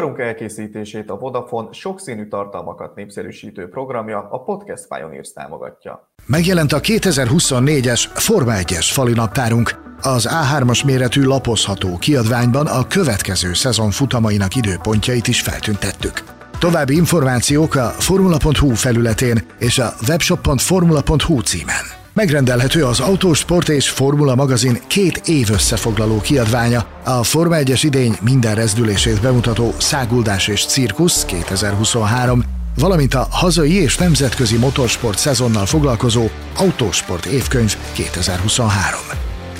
Műsorunk elkészítését a Vodafone sokszínű tartalmakat népszerűsítő programja a Podcast Pioneers támogatja. Megjelent a 2024-es Forma 1-es falinaptárunk. Az A3-as méretű lapozható kiadványban a következő szezon futamainak időpontjait is feltüntettük. További információk a formula.hu felületén és a webshop.formula.hu címen. Megrendelhető az Autósport és Formula magazin két év összefoglaló kiadványa, a Forma 1-es idény minden rezdülését bemutató Száguldás és Cirkusz 2023, valamint a hazai és nemzetközi motorsport szezonnal foglalkozó Autósport évkönyv 2023.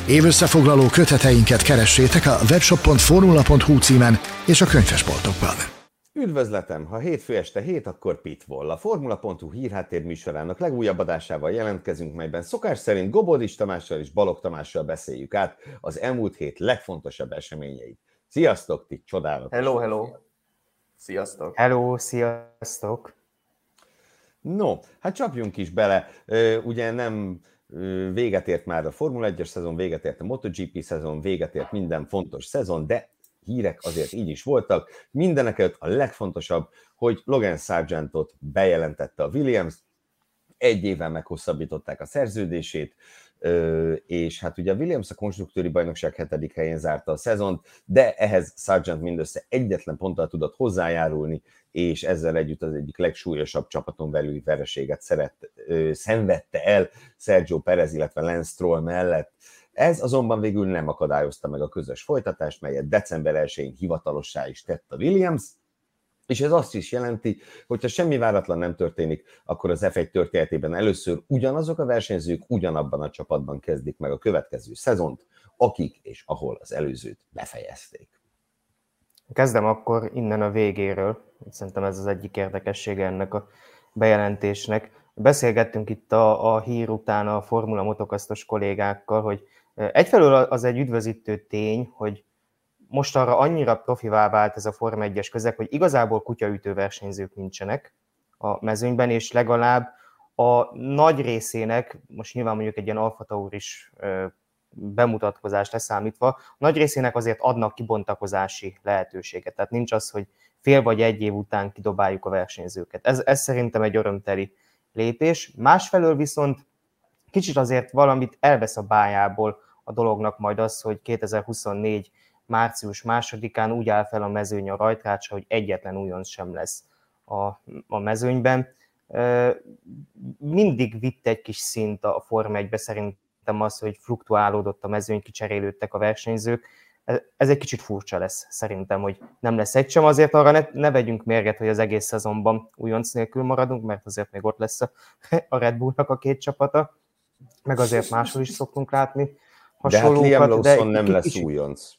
Évösszefoglaló köteteinket keressétek a webshop.formula.hu címen és a könyvesboltokban. Üdvözletem! Ha hétfő este hét, akkor Pitbull. A Formula.hu hírháttér műsorának legújabb adásával jelentkezünk, melyben szokás szerint Gobodis Tamással és Balog Tamással beszéljük át az elmúlt hét legfontosabb eseményeit. Sziasztok, ti csodálatos! Hello, hello! Sziasztok! Hello, sziasztok! No, hát csapjunk is bele. Ugye nem véget ért már a Formula 1-es szezon, véget ért a MotoGP szezon, véget ért minden fontos szezon, de hírek azért így is voltak. Mindenek előtt a legfontosabb, hogy Logan Sargentot bejelentette a Williams, egy évvel meghosszabbították a szerződését, és hát ugye a Williams a konstruktőri bajnokság hetedik helyén zárta a szezont, de ehhez Sargent mindössze egyetlen ponttal tudott hozzájárulni, és ezzel együtt az egyik legsúlyosabb csapaton belüli vereséget szeret, szenvedte el Sergio Perez, illetve Lance Stroll mellett. Ez azonban végül nem akadályozta meg a közös folytatást, melyet december 1-én hivatalossá is tett a Williams, és ez azt is jelenti, hogy ha semmi váratlan nem történik, akkor az F1 történetében először ugyanazok a versenyzők ugyanabban a csapatban kezdik meg a következő szezont, akik és ahol az előzőt befejezték. Kezdem akkor innen a végéről. Szerintem ez az egyik érdekessége ennek a bejelentésnek. Beszélgettünk itt a, a hír után a Formula motokasztos kollégákkal, hogy Egyfelől az egy üdvözítő tény, hogy most arra annyira profivá vált ez a Forma 1-es közeg, hogy igazából kutyaütő versenyzők nincsenek a mezőnyben, és legalább a nagy részének, most nyilván mondjuk egy ilyen Alfa Tauris bemutatkozást leszámítva, nagy részének azért adnak kibontakozási lehetőséget. Tehát nincs az, hogy fél vagy egy év után kidobáljuk a versenyzőket. Ez, ez szerintem egy örömteli lépés. Másfelől viszont kicsit azért valamit elvesz a bájából a dolognak majd az, hogy 2024 március másodikán úgy áll fel a mezőny a rajtrácsa, hogy egyetlen újonc sem lesz a, a mezőnyben. Mindig vitt egy kis szint a Forma 1-be szerintem az, hogy fluktuálódott a mezőny, kicserélődtek a versenyzők. Ez egy kicsit furcsa lesz szerintem, hogy nem lesz egy sem. Azért arra ne, ne vegyünk mérget, hogy az egész szezonban újonc nélkül maradunk, mert azért még ott lesz a, a Red Bullnak a két csapata meg azért máshol is szoktunk látni hasonlókat. De hát Liam Lawson nem lesz kicsit... újonc.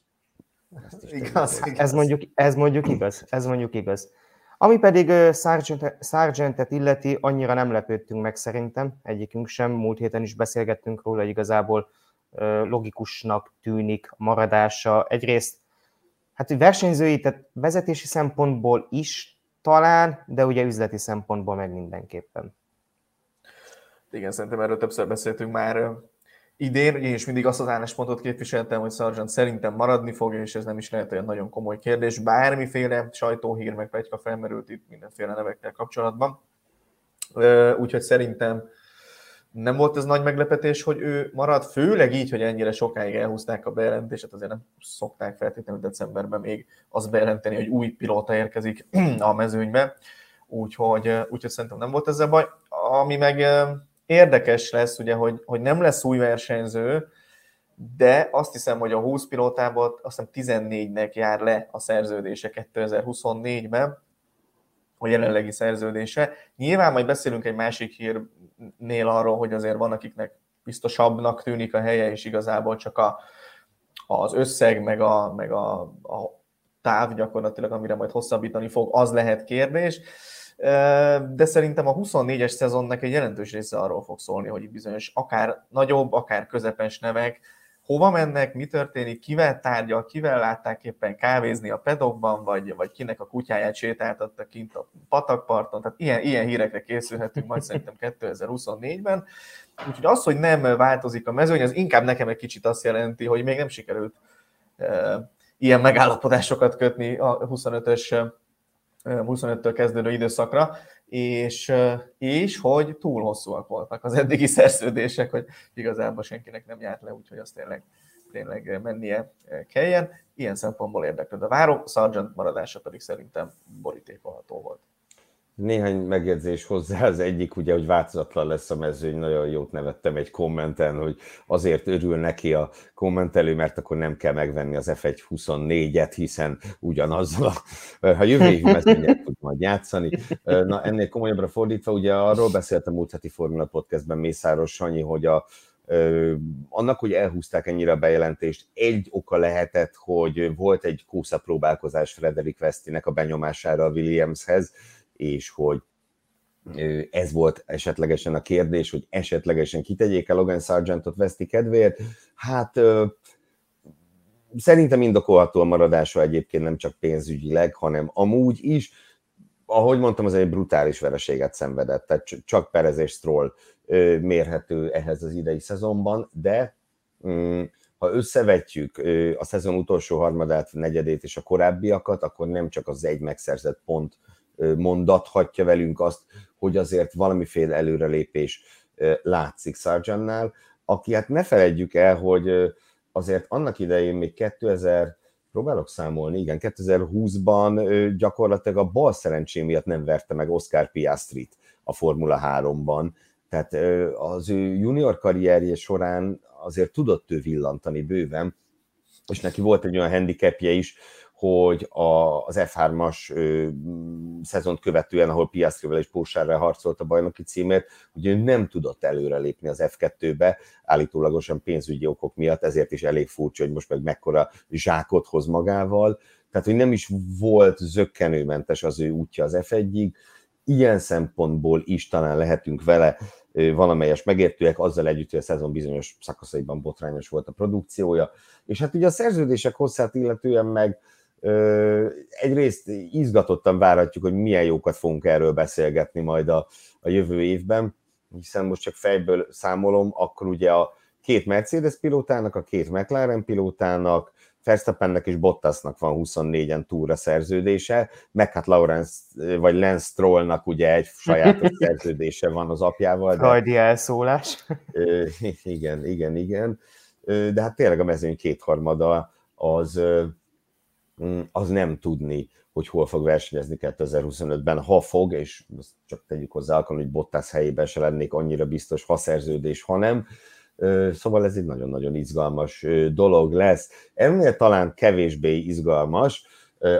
Igaz, igaz. Ez, mondjuk, ez mondjuk igaz, ez mondjuk igaz. Ami pedig uh, Sargentet illeti, annyira nem lepődtünk meg szerintem, egyikünk sem. Múlt héten is beszélgettünk róla, hogy igazából uh, logikusnak tűnik a maradása. Egyrészt, hát versenyzői, tehát vezetési szempontból is talán, de ugye üzleti szempontból meg mindenképpen. Igen, szerintem erről többször beszéltünk már idén. Én is mindig azt az álláspontot képviseltem, hogy Sargent szerintem maradni fog, és ez nem is lehet olyan nagyon komoly kérdés. Bármiféle sajtóhír meg pegyka felmerült itt mindenféle nevekkel kapcsolatban. Úgyhogy szerintem nem volt ez nagy meglepetés, hogy ő marad, főleg így, hogy ennyire sokáig elhúzták a bejelentést, azért nem szokták feltétlenül decemberben még azt bejelenteni, hogy új pilóta érkezik a mezőnybe, úgyhogy, úgyhogy szerintem nem volt ezzel baj. Ami meg Érdekes lesz, ugye, hogy, hogy nem lesz új versenyző, de azt hiszem, hogy a 20 pilótából azt hiszem 14-nek jár le a szerződése 2024-ben, a jelenlegi szerződése. Nyilván majd beszélünk egy másik hírnél arról, hogy azért van, akiknek biztosabbnak tűnik a helye, és igazából csak a, az összeg, meg a, meg a, a táv gyakorlatilag, amire majd hosszabbítani fog, az lehet kérdés de szerintem a 24-es szezonnak egy jelentős része arról fog szólni, hogy bizonyos akár nagyobb, akár közepes nevek hova mennek, mi történik, kivel tárgyal, kivel látták éppen kávézni a pedokban, vagy, vagy kinek a kutyáját sétáltattak kint a patakparton, tehát ilyen, ilyen hírekre készülhetünk majd szerintem 2024-ben. Úgyhogy az, hogy nem változik a mezőny, az inkább nekem egy kicsit azt jelenti, hogy még nem sikerült ilyen megállapodásokat kötni a 25-ös 25-től kezdődő időszakra, és, és hogy túl hosszúak voltak az eddigi szerződések, hogy igazából senkinek nem járt le, úgyhogy azt tényleg, tényleg mennie kelljen. Ilyen szempontból érdeklődve várom, Sargent maradása pedig szerintem borítékolható volt. Néhány megjegyzés hozzá, az egyik ugye, hogy változatlan lesz a mezőny, nagyon jót nevettem egy kommenten, hogy azért örül neki a kommentelő, mert akkor nem kell megvenni az F1-24-et, hiszen ugyanazzal, a, ha jövő évi mezőnyet tud majd játszani. Na ennél komolyabbra fordítva, ugye arról beszéltem múlt heti Formula Podcastben Mészáros Sanyi, hogy a, annak, hogy elhúzták ennyire a bejelentést, egy oka lehetett, hogy volt egy kósza próbálkozás Frederik Vesztinek a benyomására a Williamshez, és hogy ez volt esetlegesen a kérdés, hogy esetlegesen kitegyék el Logan Sargentot veszti kedvéért. Hát szerintem indokolható a maradása egyébként nem csak pénzügyileg, hanem amúgy is. Ahogy mondtam, az egy brutális vereséget szenvedett, tehát csak Perez és Stroll mérhető ehhez az idei szezonban, de mm, ha összevetjük a szezon utolsó harmadát, negyedét és a korábbiakat, akkor nem csak az egy megszerzett pont mondathatja velünk azt, hogy azért valamiféle előrelépés látszik Sargentnál, aki hát ne feledjük el, hogy azért annak idején még 2000 próbálok számolni, igen, 2020-ban gyakorlatilag a bal szerencsé miatt nem verte meg Oscar Piastrit a Formula 3-ban, tehát az ő junior karrierje során azért tudott ő villantani bőven, és neki volt egy olyan handicapje is, hogy a, az F3-as ö, szezont követően, ahol Piastrivel és Pósárral harcolt a bajnoki címért, hogy ő nem tudott előrelépni az F2-be, állítólagosan pénzügyi okok miatt, ezért is elég furcsa, hogy most meg mekkora zsákot hoz magával, tehát hogy nem is volt zöggenőmentes az ő útja az F1-ig, ilyen szempontból is talán lehetünk vele valamelyes megértőek, azzal együtt, hogy a szezon bizonyos szakaszaiban botrányos volt a produkciója. És hát ugye a szerződések hosszát illetően meg egyrészt izgatottan várhatjuk, hogy milyen jókat fogunk erről beszélgetni majd a, a jövő évben, hiszen most csak fejből számolom, akkor ugye a két Mercedes pilótának, a két McLaren pilótának, Verstappennek és Bottasnak van 24-en túra szerződése, meg hát Lawrence, vagy Lance Strollnak ugye egy sajátos szerződése van az apjával. De... Frajdi elszólás. igen, igen, igen. De hát tényleg a mezőny kétharmada az az nem tudni, hogy hol fog versenyezni 2025-ben, ha fog, és csak tegyük hozzá alkalom, hogy Bottas helyében se lennék annyira biztos, ha szerződés, ha nem. Szóval ez egy nagyon-nagyon izgalmas dolog lesz. Ennél talán kevésbé izgalmas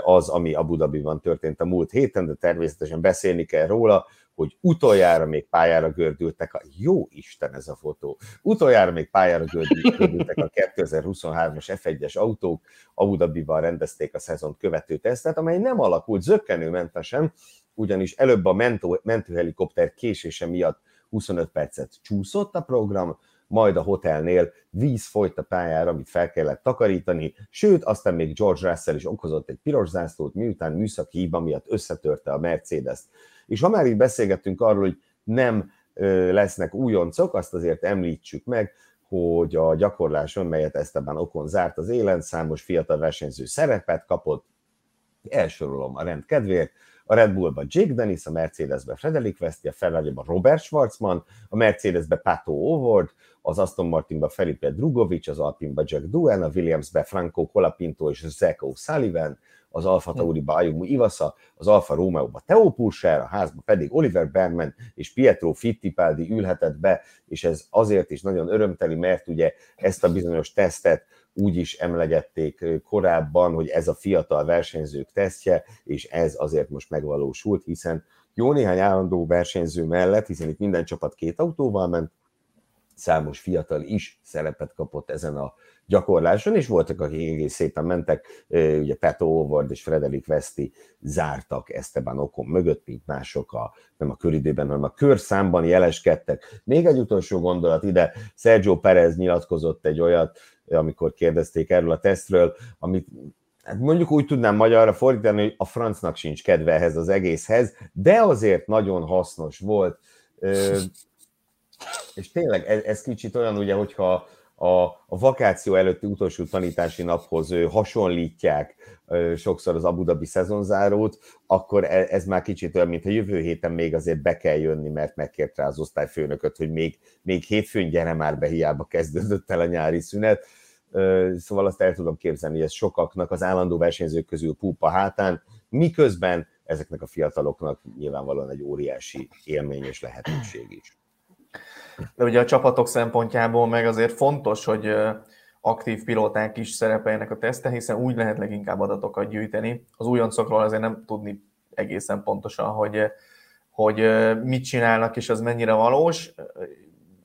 az, ami Abu Dhabiban történt a múlt héten, de természetesen beszélni kell róla, hogy utoljára még pályára gördültek, a jó Isten ez a fotó, utoljára még pályára gördültek a 2023-as F1-es autók, Abu Dhabiban rendezték a szezont követő tesztet, amely nem alakult zöggenőmentesen, ugyanis előbb a mentő, mentőhelikopter késése miatt 25 percet csúszott a program, majd a hotelnél víz folyt a pályára, amit fel kellett takarítani, sőt, aztán még George Russell is okozott egy piros zászlót, miután műszaki hiba miatt összetörte a Mercedes-t. És ha már így beszélgettünk arról, hogy nem lesznek újoncok, azt azért említsük meg, hogy a gyakorláson, melyet Esteban Okon zárt az élen, számos fiatal versenyző szerepet kapott, elsorolom a rend kedvéért, a Red Bullba Jake Dennis, a Mercedesbe Frederik Veszti, a ferrari Robert Schwarzman, a Mercedesbe Pato O'Ward, az Aston Martinba Felipe Drugovic, az Alpinba Jack Duen, a Williamsbe Franco Colapinto és Zach O'Sullivan, az Alfa Tauriba Ayumu Ivasa, az Alfa Romeo-ba Theo Purser, a házba pedig Oliver Bergman és Pietro Fittipaldi ülhetett be, és ez azért is nagyon örömteli, mert ugye ezt a bizonyos tesztet úgy is emlegették korábban, hogy ez a fiatal versenyzők tesztje, és ez azért most megvalósult, hiszen jó néhány állandó versenyző mellett, hiszen itt minden csapat két autóval ment, számos fiatal is szerepet kapott ezen a gyakorláson, és voltak, akik egész szépen mentek, ugye Peto Howard és Frederik Veszti zártak Esteban Okon mögött, mint mások a, nem a köridőben, hanem a körszámban jeleskedtek. Még egy utolsó gondolat ide, Sergio Perez nyilatkozott egy olyat, amikor kérdezték erről a tesztről, amit hát mondjuk úgy tudnám magyarra fordítani, hogy a francnak sincs kedve ehhez az egészhez, de azért nagyon hasznos volt. És tényleg ez, ez kicsit olyan, ugye, hogyha a, a vakáció előtti utolsó tanítási naphoz hasonlítják sokszor az Abu Dhabi szezonzárót, akkor e, ez már kicsit olyan, mintha jövő héten még azért be kell jönni, mert megkért rá az osztályfőnököt, hogy még, még hétfőn gyere már be, hiába kezdődött el a nyári szünet. Szóval azt el tudom képzelni, hogy ez sokaknak az állandó versenyzők közül púpa hátán, miközben ezeknek a fiataloknak nyilvánvalóan egy óriási élmény és lehetőség is. De ugye a csapatok szempontjából meg azért fontos, hogy aktív pilóták is szerepeljenek a teszten, hiszen úgy lehet leginkább adatokat gyűjteni. Az újoncokról azért nem tudni egészen pontosan, hogy, hogy mit csinálnak, és az mennyire valós.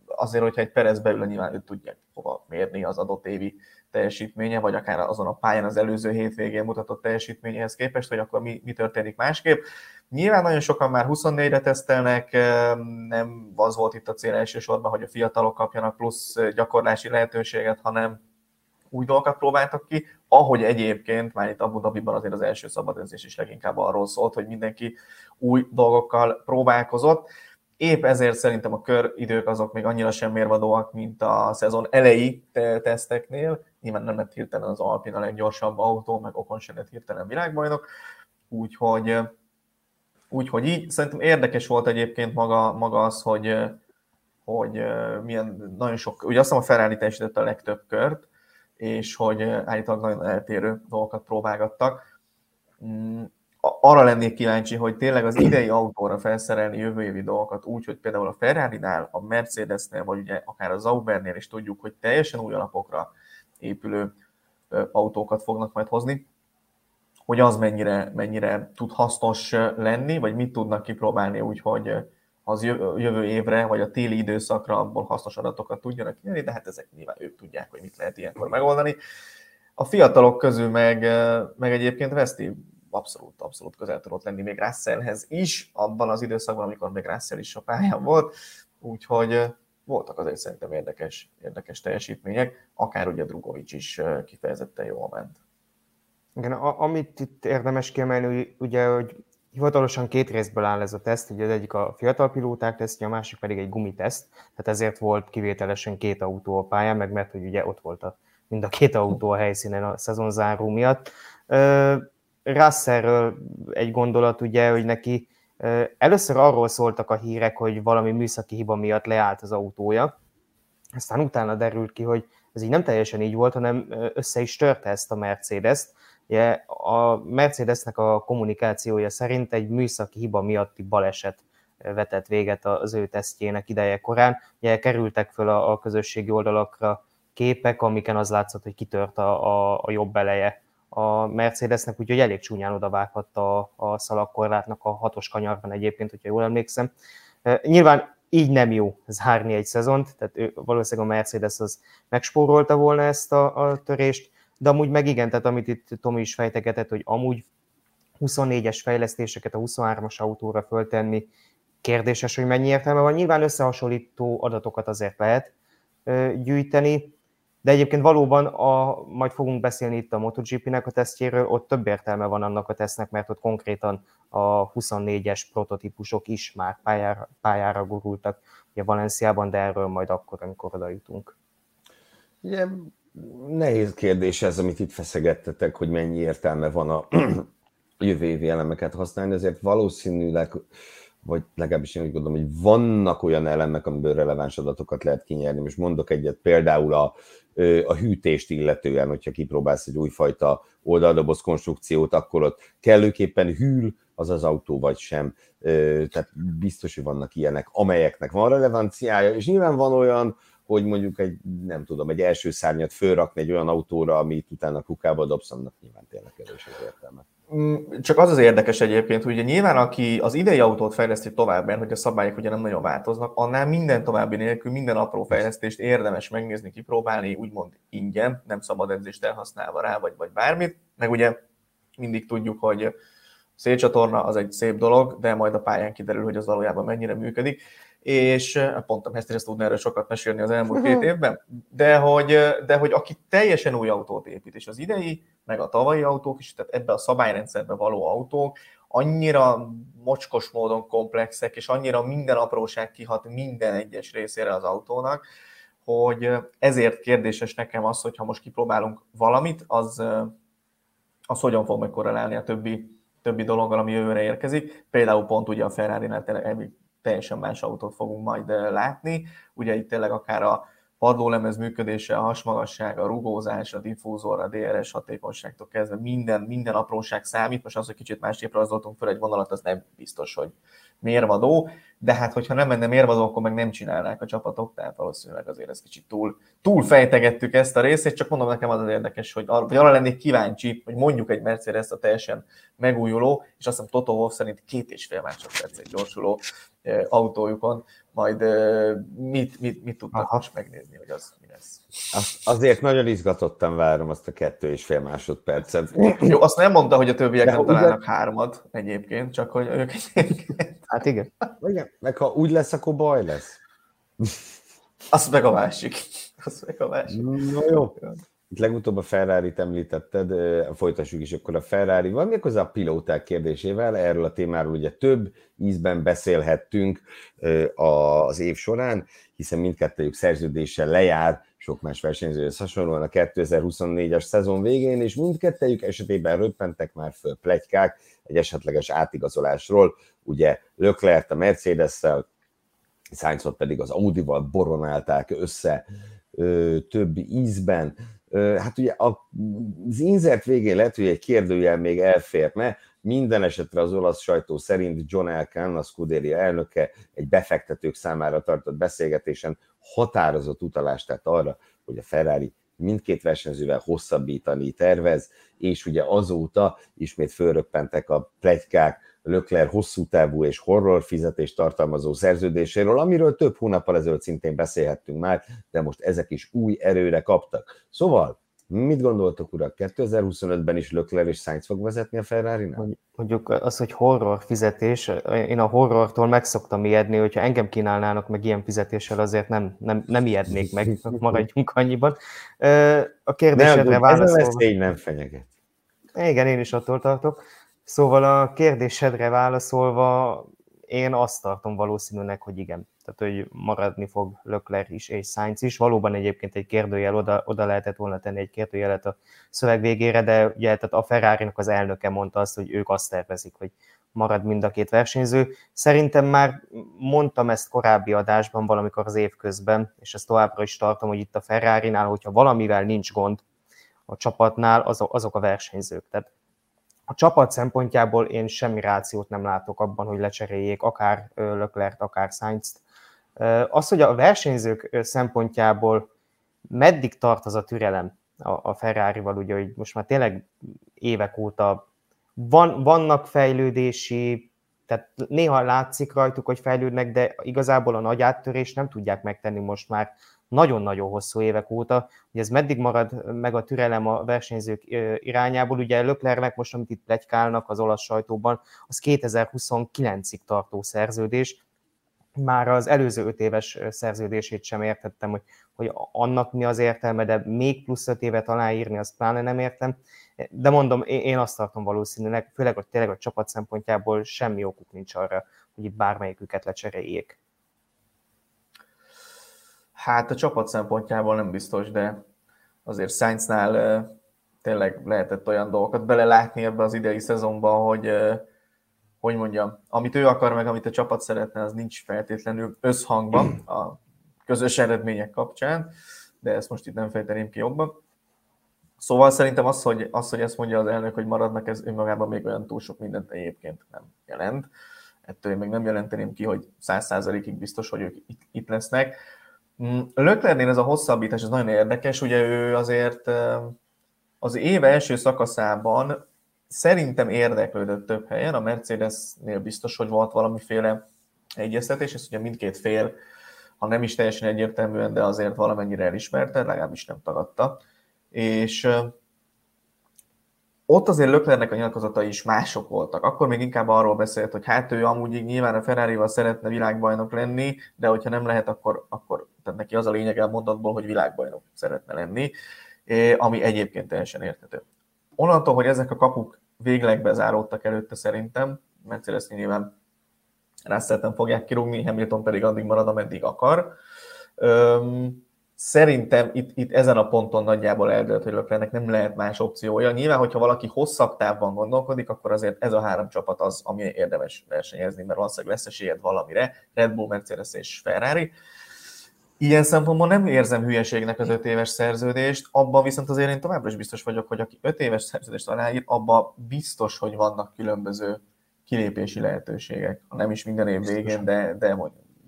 Azért, hogyha egy Perez beül, nyilván őt tudják hova mérni az adott évi teljesítménye, vagy akár azon a pályán az előző hétvégén mutatott teljesítményéhez képest, hogy akkor mi, mi történik másképp. Nyilván nagyon sokan már 24-re tesztelnek, nem az volt itt a cél elsősorban, hogy a fiatalok kapjanak plusz gyakorlási lehetőséget, hanem új dolgokat próbáltak ki, ahogy egyébként már itt Abu Dhabiban azért az első szabadedzés is leginkább arról szólt, hogy mindenki új dolgokkal próbálkozott. Épp ezért szerintem a köridők azok még annyira sem mérvadóak, mint a szezon elejé teszteknél. Nyilván nem lett hirtelen az Alpin a leggyorsabb autó, meg Okon sem lett hirtelen világbajnok, úgyhogy, úgyhogy így. Szerintem érdekes volt egyébként maga, maga az, hogy, hogy milyen nagyon sok, ugye azt hiszem a Ferrari teljesítette a legtöbb kört, és hogy állítólag nagyon eltérő dolgokat próbálgattak. Mm, arra lennék kíváncsi, hogy tényleg az idei autóra felszerelni jövő évi dolgokat úgy, hogy például a Ferrari-nál, a Mercedesnél, vagy ugye akár a Zaubernél is tudjuk, hogy teljesen új alapokra épülő autókat fognak majd hozni, hogy az mennyire, mennyire tud hasznos lenni, vagy mit tudnak kipróbálni úgy, hogy az jövő évre, vagy a téli időszakra abból hasznos adatokat tudjanak nyerni, de hát ezek nyilván ők tudják, hogy mit lehet ilyenkor megoldani. A fiatalok közül meg, meg egyébként Veszti abszolút, abszolút közel tudott lenni még Russellhez is, abban az időszakban, amikor még Russell is a pályán volt, úgyhogy voltak azért szerintem érdekes, érdekes teljesítmények, akár ugye Drugovics is kifejezetten jól ment. Igen, a, amit itt érdemes kiemelni, ugye, hogy hivatalosan két részből áll ez a teszt, ugye az egyik a fiatal pilóták tesztje, a másik pedig egy gumiteszt, tehát ezért volt kivételesen két autó a pályán, meg mert hogy ugye ott volt a, mind a két autó a helyszínen a szezonzáró miatt. Russellről egy gondolat ugye, hogy neki először arról szóltak a hírek, hogy valami műszaki hiba miatt leállt az autója, aztán utána derült ki, hogy ez így nem teljesen így volt, hanem össze is törte ezt a Mercedes-t. Ugye a Mercedesnek a kommunikációja szerint egy műszaki hiba miatti baleset vetett véget az ő tesztjének ideje korán. Ugye kerültek föl a, közösségi oldalakra képek, amiken az látszott, hogy kitört a, a, a jobb eleje a Mercedesnek, úgyhogy elég csúnyán odavághatta a, a szalagkorlátnak a hatos kanyarban egyébként, hogyha jól emlékszem. Nyilván így nem jó zárni egy szezont, tehát ő, valószínűleg a Mercedes az megspórolta volna ezt a, a törést, de amúgy meg igen, tehát amit itt Tomi is fejtegetett, hogy amúgy 24-es fejlesztéseket a 23-as autóra föltenni, kérdéses, hogy mennyi értelme van. Nyilván összehasonlító adatokat azért lehet gyűjteni, de egyébként valóban, a, majd fogunk beszélni itt a MotoGP-nek a tesztjéről, ott több értelme van annak a tesznek, mert ott konkrétan a 24-es prototípusok is már pályára, pályára gurultak, ugye Valenciában, de erről majd akkor, amikor oda jutunk. Ugye, nehéz kérdés ez, amit itt feszegettetek, hogy mennyi értelme van a jövő évi elemeket használni, azért valószínűleg vagy legalábbis én úgy gondolom, hogy vannak olyan elemek, amiből releváns adatokat lehet kinyerni. Most mondok egyet, például a, a hűtést illetően, hogyha kipróbálsz egy újfajta oldaldoboz konstrukciót, akkor ott kellőképpen hűl az az autó, vagy sem. Tehát biztos, hogy vannak ilyenek, amelyeknek van relevanciája, és nyilván van olyan, hogy mondjuk egy, nem tudom, egy első szárnyat fölrakni egy olyan autóra, amit utána kukába dobsz, annak nyilván tényleg erős az értelme. Mm, csak az az érdekes egyébként, hogy ugye nyilván aki az idei autót fejleszti tovább, mert hogy a szabályok ugye nem nagyon változnak, annál minden további nélkül, minden apró fejlesztést érdemes megnézni, kipróbálni, úgymond ingyen, nem szabad edzést elhasználva rá, vagy, vagy bármit. Meg ugye mindig tudjuk, hogy szélcsatorna az egy szép dolog, de majd a pályán kiderül, hogy az valójában mennyire működik és pont a Mester tudna erről sokat mesélni az elmúlt két évben, de hogy, de hogy aki teljesen új autót épít, és az idei, meg a tavalyi autók is, tehát ebbe a szabályrendszerbe való autók, annyira mocskos módon komplexek, és annyira minden apróság kihat minden egyes részére az autónak, hogy ezért kérdéses nekem az, hogy ha most kipróbálunk valamit, az, az hogyan fog megkorrelálni a többi, többi dologgal, ami jövőre érkezik. Például pont ugye a Ferrari-nál teljesen más autót fogunk majd látni. Ugye itt tényleg akár a padlólemez működése, a hasmagasság, a rugózás, a diffúzor, a DRS hatékonyságtól kezdve minden, minden apróság számít. Most az, hogy kicsit másképp rajzoltunk fel egy vonalat, az nem biztos, hogy mérvadó, de hát hogyha nem menne mérvadó, akkor meg nem csinálnák a csapatok, tehát valószínűleg azért ez kicsit túl, túl fejtegettük ezt a részt, és csak mondom nekem az az érdekes, hogy, ar- hogy arra lennék kíváncsi, hogy mondjuk egy Mercedes a teljesen megújuló, és azt hiszem Toto Wolff szerint két és fél másodperc egy gyorsuló autójukon, majd mit, mit, mit tudnak Aha. most megnézni, hogy az mi lesz. azért nagyon izgatottan várom azt a kettő és fél másodpercet. Jó, azt nem mondta, hogy a többiek nem találnak ugye... hármat egyébként, csak hogy ők egyébként. Hát igen. igen. Meg ha úgy lesz, akkor baj lesz. Azt meg a másik. Azt meg a másik. Na jó. Itt legutóbb a Ferrari-t említetted, folytassuk is akkor a Ferrari-val, méghozzá a pilóták kérdésével, erről a témáról ugye több ízben beszélhettünk az év során, hiszen mindkettőjük szerződése lejár, sok más versenyzőhöz hasonlóan a 2024-es szezon végén, és mindkettőjük esetében röppentek már föl plegykák egy esetleges átigazolásról, ugye Leclerc a Mercedes-szel, pedig az Audi-val boronálták össze több ízben, Hát ugye az inzert végén lehet, hogy egy kérdőjel még elférne, minden esetre az olasz sajtó szerint John Elkan, a Scuderia elnöke egy befektetők számára tartott beszélgetésen határozott utalást tett arra, hogy a Ferrari mindkét versenyzővel hosszabbítani tervez, és ugye azóta ismét fölröppentek a plegykák Lökler hosszú távú és horror fizetést tartalmazó szerződéséről, amiről több hónappal ezelőtt szintén beszélhettünk már, de most ezek is új erőre kaptak. Szóval, mit gondoltok, urak, 2025-ben is Lökler és Sainz fog vezetni a ferrari Mondjuk az, hogy horror fizetés, én a horrortól meg szoktam ijedni, hogyha engem kínálnának meg ilyen fizetéssel, azért nem, nem, nem ijednék meg, maradjunk annyiban. A kérdésedre válaszolva... Ez a veszély nem fenyeget. Igen, én is attól tartok. Szóval a kérdésedre válaszolva, én azt tartom valószínűnek, hogy igen. Tehát, hogy maradni fog Lökler is és Sainz is. Valóban egyébként egy kérdőjel oda, oda lehetett volna tenni egy kérdőjelet a szöveg végére, de ugye tehát a ferrari az elnöke mondta azt, hogy ők azt tervezik, hogy marad mind a két versenyző. Szerintem már mondtam ezt korábbi adásban valamikor az év közben, és ezt továbbra is tartom, hogy itt a Ferrari-nál, hogyha valamivel nincs gond a csapatnál, azok a versenyzők. Tehát a csapat szempontjából én semmi rációt nem látok abban, hogy lecseréljék akár Löklert, akár Sainz-t. Az, hogy a versenyzők szempontjából meddig tart az a türelem a Ferrari-val, ugye, hogy most már tényleg évek óta van, vannak fejlődési, tehát néha látszik rajtuk, hogy fejlődnek, de igazából a nagy áttörést nem tudják megtenni most már nagyon-nagyon hosszú évek óta, hogy ez meddig marad meg a türelem a versenyzők irányából. Ugye Löklernek most, amit itt plegykálnak az olasz sajtóban, az 2029-ig tartó szerződés, már az előző öt éves szerződését sem értettem, hogy, hogy annak mi az értelme, de még plusz öt évet aláírni, azt pláne nem értem. De mondom, én azt tartom valószínűleg, főleg hogy tényleg a csapat szempontjából semmi okuk nincs arra, hogy itt bármelyiküket lecseréljék. Hát a csapat szempontjából nem biztos, de azért Sainznál tényleg lehetett olyan dolgokat belelátni ebbe az idei szezonban, hogy hogy mondjam, amit ő akar, meg amit a csapat szeretne, az nincs feltétlenül összhangban a közös eredmények kapcsán, de ezt most itt nem fejteném ki jobban. Szóval szerintem az, hogy, az, hogy ezt mondja az elnök, hogy maradnak, ez önmagában még olyan túl sok mindent egyébként nem jelent. Ettől én még nem jelenteném ki, hogy száz százalékig biztos, hogy ők itt, itt lesznek. Mm, Löklernél ez a hosszabbítás, ez nagyon érdekes, ugye ő azért az év első szakaszában szerintem érdeklődött több helyen, a Mercedesnél biztos, hogy volt valamiféle egyeztetés, ezt ugye mindkét fél, ha nem is teljesen egyértelműen, de azért valamennyire elismerte, legalábbis nem tagadta. És ott azért Löklernek a nyilatkozatai is mások voltak. Akkor még inkább arról beszélt, hogy hát ő amúgy nyilván a ferrari szeretne világbajnok lenni, de hogyha nem lehet, akkor, akkor tehát neki az a lényeg a mondatból, hogy világbajnok szeretne lenni, ami egyébként teljesen érthető. Onnantól, hogy ezek a kapuk végleg bezáródtak előtte szerintem, Mercedes nyilván Russell fogják kirúgni, Hamilton pedig addig marad, ameddig akar. Öm, Szerintem itt, itt ezen a ponton nagyjából eldőlt, hogy Löklernek nem lehet más opciója. Nyilván, hogyha valaki hosszabb távban gondolkodik, akkor azért ez a három csapat az, ami érdemes versenyezni, mert valószínűleg lesz esélyed valamire, Red Bull, Mercedes és Ferrari. Ilyen szempontból nem érzem hülyeségnek az öt éves szerződést, abban viszont azért én továbbra is biztos vagyok, hogy aki öt éves szerződést aláír, abban biztos, hogy vannak különböző kilépési lehetőségek. Nem is minden év végén, de, de,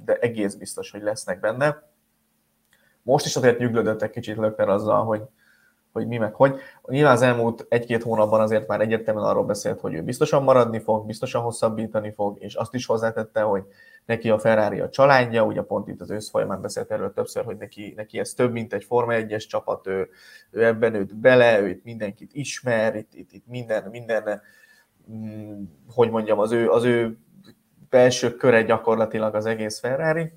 de egész biztos, hogy lesznek benne. Most is azért nyuglődött egy kicsit Lökler azzal, hogy, hogy mi meg hogy. Nyilván az elmúlt egy-két hónapban azért már egyértelműen arról beszélt, hogy ő biztosan maradni fog, biztosan hosszabbítani fog, és azt is hozzátette, hogy neki a Ferrari a családja, ugye pont itt az ősz folyamán beszélt erről többször, hogy neki, neki ez több, mint egy Forma 1-es csapat, ő, ő ebben őt bele, ő itt mindenkit ismer, itt, itt, itt minden, minden, mm, hogy mondjam, az ő, az ő belső köre gyakorlatilag az egész Ferrari,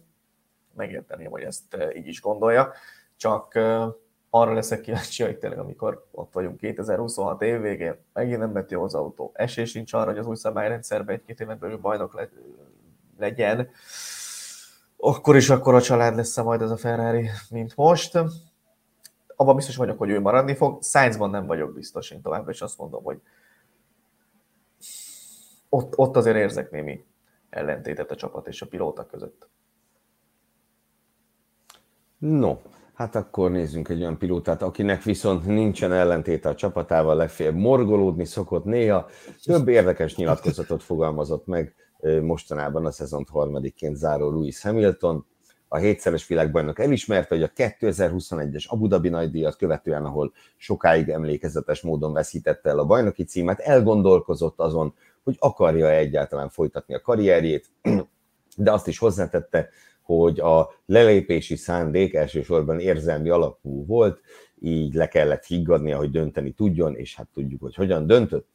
megérteném, hogy ezt eh, így is gondolja, csak eh, arra leszek kíváncsi, hogy tényleg amikor ott vagyunk 2026 év végén, megint nem vett jó az autó, esély sincs arra, hogy az új szabályrendszerben egy-két éven belül bajnok le, legyen, akkor is akkor a család lesz majd ez a Ferrari, mint most. Abban biztos vagyok, hogy ő maradni fog. Sainzban nem vagyok biztos, én továbbra is azt mondom, hogy ott, ott azért érzek némi ellentétet a csapat és a pilóta között. No, hát akkor nézzünk egy olyan pilótát, akinek viszont nincsen ellentéte a csapatával, legfeljebb morgolódni szokott néha. Több érdekes nyilatkozatot fogalmazott meg mostanában a szezont harmadikként záró Lewis Hamilton. A hétszeres világbajnok elismerte, hogy a 2021-es Abu Dhabi nagydíjat követően, ahol sokáig emlékezetes módon veszítette el a bajnoki címet, elgondolkozott azon, hogy akarja egyáltalán folytatni a karrierjét, de azt is hozzátette, hogy a lelépési szándék elsősorban érzelmi alapú volt, így le kellett higgadnia, hogy dönteni tudjon, és hát tudjuk, hogy hogyan döntött.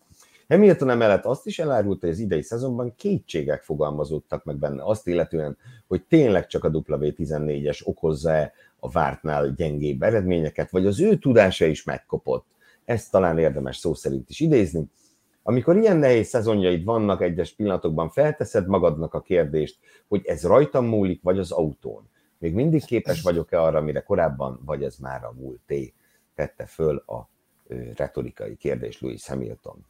Hamilton emellett azt is elárult, hogy az idei szezonban kétségek fogalmazódtak meg benne azt illetően, hogy tényleg csak a W14-es okozza-e a vártnál gyengébb eredményeket, vagy az ő tudása is megkopott. Ezt talán érdemes szó szerint is idézni, amikor ilyen nehéz szezonjaid vannak egyes pillanatokban, felteszed magadnak a kérdést, hogy ez rajtam múlik, vagy az autón. Még mindig képes vagyok-e arra, amire korábban, vagy ez már a múlté? Tette föl a retorikai kérdés Louis Hamilton.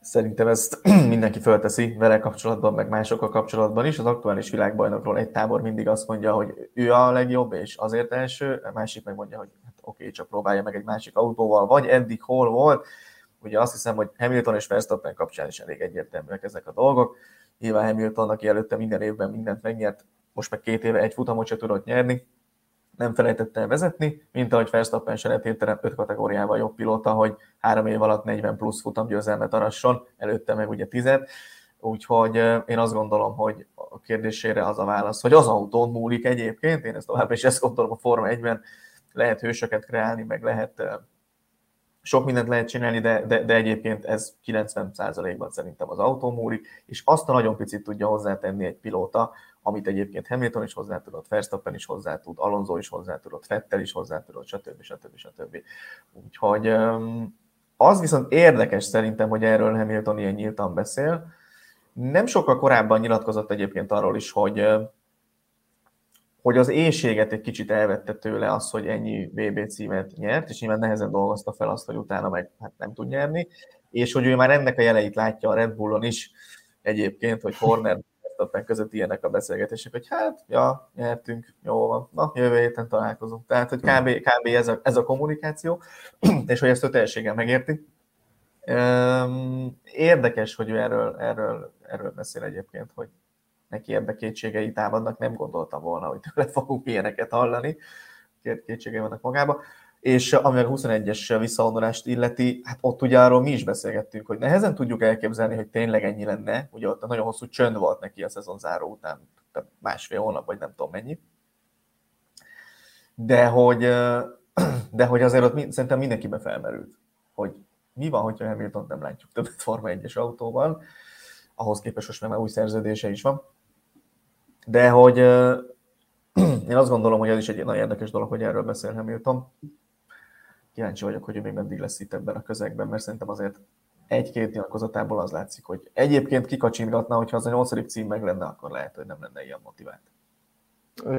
Szerintem ezt mindenki fölteszi vele kapcsolatban, meg másokkal kapcsolatban is. Az aktuális világbajnokról egy tábor mindig azt mondja, hogy ő a legjobb, és azért első, a másik meg mondja, hogy hát oké, csak próbálja meg egy másik autóval, vagy eddig hol volt, Ugye azt hiszem, hogy Hamilton és Verstappen kapcsán is elég egyértelműek ezek a dolgok. Nyilván Hamilton, aki előtte minden évben mindent megnyert, most meg két éve egy futamot se tudott nyerni, nem felejtette el vezetni, mint ahogy Verstappen se lett hirtelen öt kategóriával jobb pilóta, hogy három év alatt 40 plusz futam győzelmet arasson, előtte meg ugye tized. Úgyhogy én azt gondolom, hogy a kérdésére az a válasz, hogy az autón múlik egyébként, én ezt továbbra is ezt gondolom a Forma 1-ben, lehet hősöket kreálni, meg lehet sok mindent lehet csinálni, de, de, de egyébként ez 90%-ban szerintem az autó múlik, és azt a nagyon picit tudja hozzátenni egy pilóta, amit egyébként Hamilton is hozzá tudott, Verstappen is hozzá tud, Alonso is hozzá tudott, Fettel is hozzá tudott, stb. stb. stb. Úgyhogy az viszont érdekes szerintem, hogy erről Hamilton ilyen nyíltan beszél. Nem sokkal korábban nyilatkozott egyébként arról is, hogy hogy az éjséget egy kicsit elvette tőle az, hogy ennyi VB címet nyert, és nyilván nehezen dolgozta fel azt, hogy utána meg hát nem tud nyerni, és hogy ő már ennek a jeleit látja a Red Bullon is egyébként, hogy Horner Verstappen között ilyenek a beszélgetések, hogy hát, ja, nyertünk, jó van, na, jövő héten találkozunk. Tehát, hogy kb, kb ez, a, ez a kommunikáció, és hogy ezt ő teljességgel megérti. Érdekes, hogy ő erről, erről, erről beszél egyébként, hogy neki ebbe kétségei támadnak, nem gondolta volna, hogy tőle fogunk ilyeneket hallani, kétségei vannak magába. És ami a 21-es visszavonulást illeti, hát ott ugye arról mi is beszélgettünk, hogy nehezen tudjuk elképzelni, hogy tényleg ennyi lenne. Ugye ott nagyon hosszú csönd volt neki a szezon záró után, másfél hónap, vagy nem tudom mennyi. De hogy, de hogy azért ott szerintem mindenkibe felmerült, hogy mi van, hogyha Hamilton nem látjuk többet Forma 1-es autóval, ahhoz képest most már új szerződése is van. De hogy én azt gondolom, hogy ez is egy nagyon érdekes dolog, hogy erről beszél Hamilton. Kíváncsi vagyok, hogy ő még meddig lesz itt ebben a közegben, mert szerintem azért egy-két nyilatkozatából az látszik, hogy egyébként kikacsingatna, hogyha az a nyolcadik cím meg lenne, akkor lehet, hogy nem lenne ilyen motivált.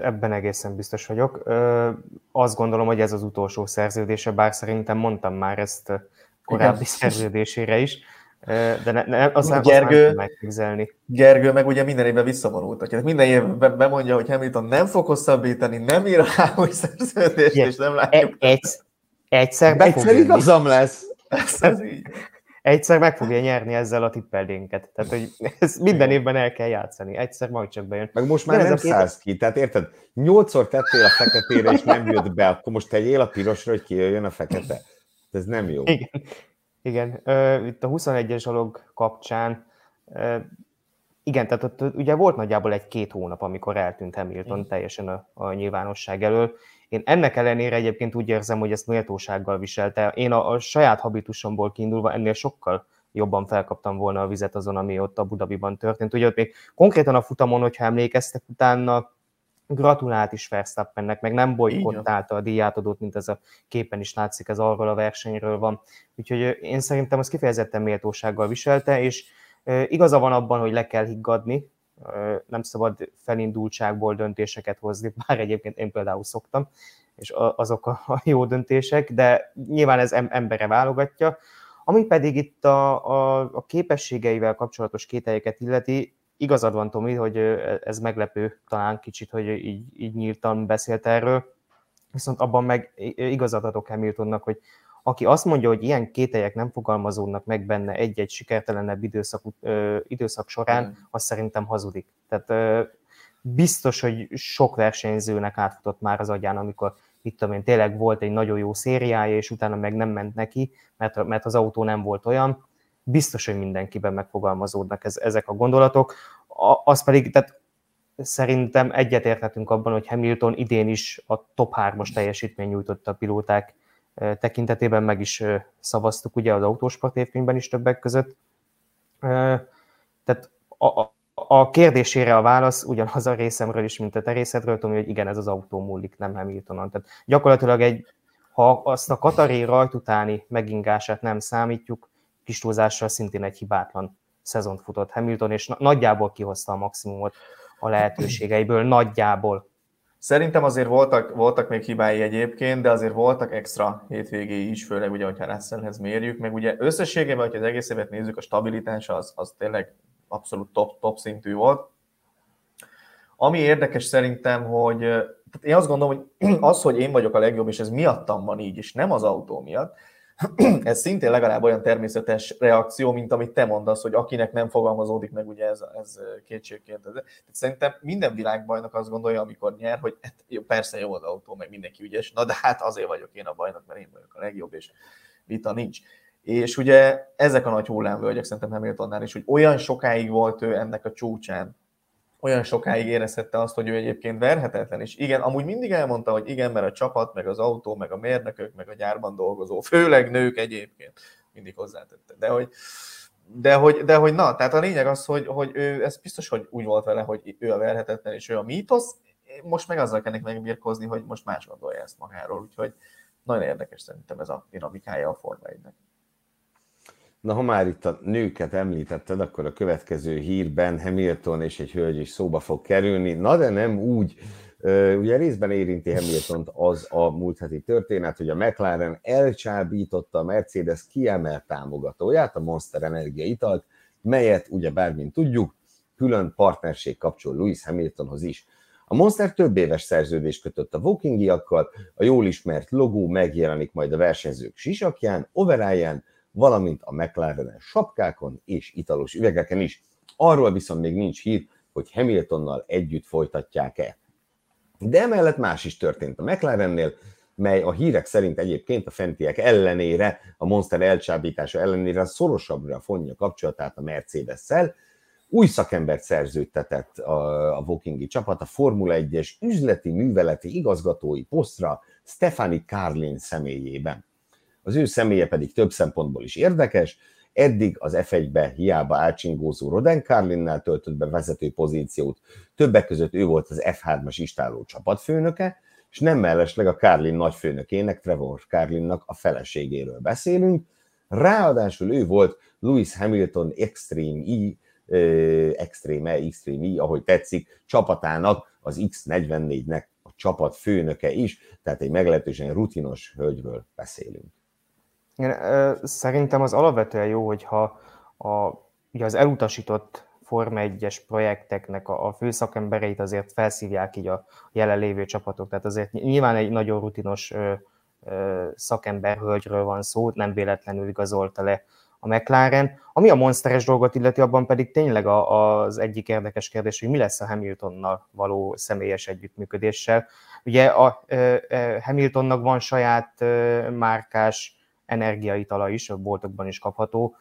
Ebben egészen biztos vagyok. Ö, azt gondolom, hogy ez az utolsó szerződése, bár szerintem mondtam már ezt korábbi Igen. szerződésére is, de ne, ne, azt, nem, Gergő, azt megképzelni. Gergő meg ugye minden évben visszavonult. Tehát minden évben bemondja, hogy Hamilton nem fog hosszabbítani, nem ír rá új szerződést, és nem látjuk. Egy, egyszer be Egyszer igazam lesz. Ez, ez így egyszer meg fogja nyerni ezzel a tippeldénket. Tehát, hogy ez minden évben el kell játszani. Egyszer majd csak bejön. Meg most már De nem szállsz ki. Tehát érted? Nyolcszor tettél a feketére, és nem jött be, akkor most tegyél a pirosra, hogy kijöjjön a fekete. Ez nem jó. Igen. Igen. Itt a 21-es alog kapcsán igen, tehát ott ugye volt nagyjából egy-két hónap, amikor eltűnt Hamilton teljesen a, a nyilvánosság elől, én ennek ellenére egyébként úgy érzem, hogy ezt méltósággal viselte. Én a, a saját habitusomból kiindulva ennél sokkal jobban felkaptam volna a vizet azon, ami ott a Budabiban történt. Ugye ott még konkrétan a futamon, hogyha emlékeztek, utána gratulált is Verstappennek, meg nem bolykottálta a díjátadót, mint ez a képen is látszik, ez arról a versenyről van. Úgyhogy én szerintem az kifejezetten méltósággal viselte, és igaza van abban, hogy le kell higgadni, nem szabad felindultságból döntéseket hozni, bár egyébként én például szoktam, és azok a jó döntések, de nyilván ez embere válogatja. Ami pedig itt a, a, a képességeivel kapcsolatos kételyeket illeti, igazad van, Tomi, hogy ez meglepő talán kicsit, hogy így, így nyíltan beszélt erről, viszont abban meg igazat adok Hamiltonnak, hogy aki azt mondja, hogy ilyen kételyek nem fogalmazódnak meg benne egy-egy sikertelenebb időszak, ö, időszak során, mm. az szerintem hazudik. Tehát ö, biztos, hogy sok versenyzőnek átfutott már az agyán, amikor itt tudom én, tényleg volt egy nagyon jó szériája, és utána meg nem ment neki, mert, mert az autó nem volt olyan. Biztos, hogy mindenkiben megfogalmazódnak ez, ezek a gondolatok. A, az pedig, tehát szerintem egyetérthetünk abban, hogy Hamilton idén is a top 3-as teljesítmény nyújtotta a pilóták tekintetében meg is szavaztuk ugye az autósport évkönyvben is többek között. Tehát a, a kérdésére a válasz ugyanaz a részemről is, mint a te részedről, tudom, hogy igen, ez az autó múlik, nem Hamiltonon. Tehát gyakorlatilag egy, ha azt a Katari rajt utáni megingását nem számítjuk, kis túlzással szintén egy hibátlan szezont futott Hamilton, és nagyjából kihozta a maximumot a lehetőségeiből, nagyjából. Szerintem azért voltak, voltak még hibái egyébként, de azért voltak extra hétvégéi is, főleg ugye, hogyha Russellhez mérjük, meg ugye összességében, hogyha az egész évet nézzük, a stabilitása az, az tényleg abszolút top, top szintű volt. Ami érdekes szerintem, hogy tehát én azt gondolom, hogy az, hogy én vagyok a legjobb, és ez miattam van így, és nem az autó miatt, ez szintén legalább olyan természetes reakció, mint amit te mondasz, hogy akinek nem fogalmazódik meg, ugye ez, ez kétségként. Tehát szerintem minden világbajnok azt gondolja, amikor nyer, hogy hát, persze jó az autó, meg mindenki ügyes, na de hát azért vagyok én a bajnok, mert én vagyok a legjobb, és vita nincs. És ugye ezek a nagy hullámvölgyek szerintem Hamiltonnál is, hogy olyan sokáig volt ő ennek a csúcsán, olyan sokáig érezhette azt, hogy ő egyébként verhetetlen, és igen, amúgy mindig elmondta, hogy igen, mert a csapat, meg az autó, meg a mérnökök, meg a gyárban dolgozó, főleg nők egyébként, mindig hozzátette, de hogy, de hogy, de hogy na, tehát a lényeg az, hogy, hogy ő, ez biztos, hogy úgy volt vele, hogy ő a verhetetlen, és ő a mítosz, most meg azzal kell megbirkózni, hogy most más gondolja ezt magáról, úgyhogy nagyon érdekes szerintem ez a dinamikája a Forma 1 Na, ha már itt a nőket említetted, akkor a következő hírben Hamilton és egy hölgy is szóba fog kerülni. Na, de nem úgy. Ugye részben érinti hamilton az a múlt heti történet, hogy a McLaren elcsábította a Mercedes kiemelt támogatóját, a Monster Energia italt, melyet ugye bármint tudjuk, külön partnerség kapcsol Lewis Hamiltonhoz is. A Monster több éves szerződést kötött a Wokingiakkal, a jól ismert logó megjelenik majd a versenyzők sisakján, overáján, valamint a mclaren sapkákon és italos üvegeken is. Arról viszont még nincs hír, hogy Hamiltonnal együtt folytatják-e. De emellett más is történt a McLarennél, mely a hírek szerint egyébként a fentiek ellenére, a Monster elcsábítása ellenére szorosabbra fonja kapcsolatát a Mercedes-szel, új szakembert szerződtetett a, a Wokingi csapat a Formula 1-es üzleti műveleti igazgatói posztra Stefani Carlin személyében. Az ő személye pedig több szempontból is érdekes, eddig az F1-be hiába átcsingózó Roden Carlinnál töltött be vezető pozíciót, többek között ő volt az F3-as istáló csapatfőnöke, és nem mellesleg a Carlin nagyfőnökének, Trevor Carlinnak a feleségéről beszélünk, ráadásul ő volt Lewis Hamilton Extreme E Extreme, Extreme, ahogy tetszik, csapatának, az X44-nek a csapat főnöke is, tehát egy meglehetősen rutinos hölgyről beszélünk. Én, szerintem az alapvetően jó, hogyha a, ugye az elutasított Forma 1-es projekteknek a, a főszakembereit azért felszívják így a jelenlévő csapatok. Tehát azért nyilván egy nagyon rutinos ö, ö, szakember van szó, nem véletlenül igazolta le a McLaren. Ami a monsteres dolgot illeti, abban pedig tényleg a, az egyik érdekes kérdés, hogy mi lesz a Hamiltonnal való személyes együttműködéssel. Ugye a, a, a Hamiltonnak van saját a, márkás energiaitala is, a boltokban is kapható,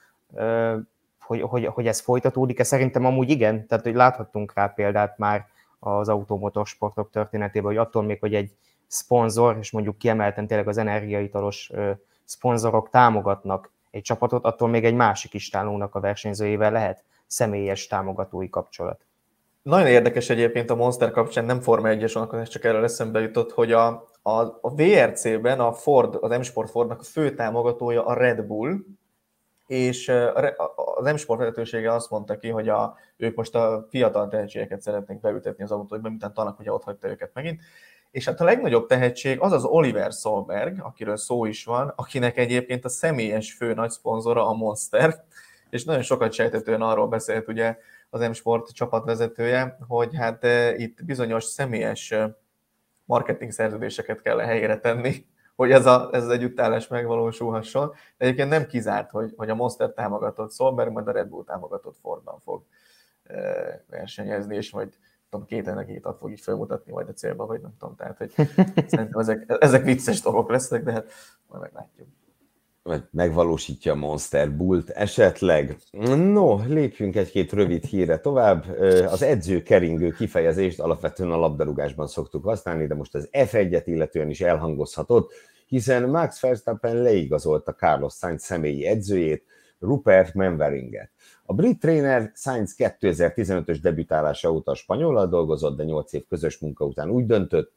hogy, hogy, hogy ez folytatódik-e? Szerintem amúgy igen, tehát hogy láthattunk rá példát már az automotorsportok történetében, hogy attól még, hogy egy szponzor, és mondjuk kiemelten tényleg az energiaitalos szponzorok támogatnak egy csapatot, attól még egy másik istálónak a versenyzőjével lehet személyes támogatói kapcsolat. Nagyon érdekes egyébként a Monster kapcsán, nem Forma 1-es ez csak erről eszembe jutott, hogy a, a, a VRC-ben a Ford, az M-Sport Fordnak a fő támogatója a Red Bull, és az M-Sport vezetősége azt mondta ki, hogy a, ők most a fiatal tehetségeket szeretnénk beültetni az autóba, miután tanak ugye ott hagyta őket megint, és hát a legnagyobb tehetség az az Oliver Solberg, akiről szó is van, akinek egyébként a személyes fő nagy szponzora a Monster, és nagyon sokat sejtetően arról beszélt ugye az M-Sport csapatvezetője, hogy hát itt bizonyos személyes marketing szerződéseket kell helyére tenni, hogy ez, a, ez az együttállás megvalósulhasson. De egyébként nem kizárt, hogy, hogy a Monster támogatott Solberg, majd a Red Bull támogatott Fordban fog versenyezni, és majd tudom, két energiát fog így felmutatni majd a célba, vagy nem tudom, tehát hogy szerintem ezek, ezek vicces dolgok lesznek, de hát majd meglátjuk. Vagy megvalósítja a Monster Bult esetleg. No, lépjünk egy-két rövid híre tovább. Az edző keringő kifejezést alapvetően a labdarúgásban szoktuk használni, de most az F1-et illetően is elhangozhatott, hiszen Max Verstappen leigazolta Carlos Sainz személyi edzőjét, Rupert Menveringet. A brit tréner Sainz 2015-ös debütálása óta a dolgozott, de 8 év közös munka után úgy döntött,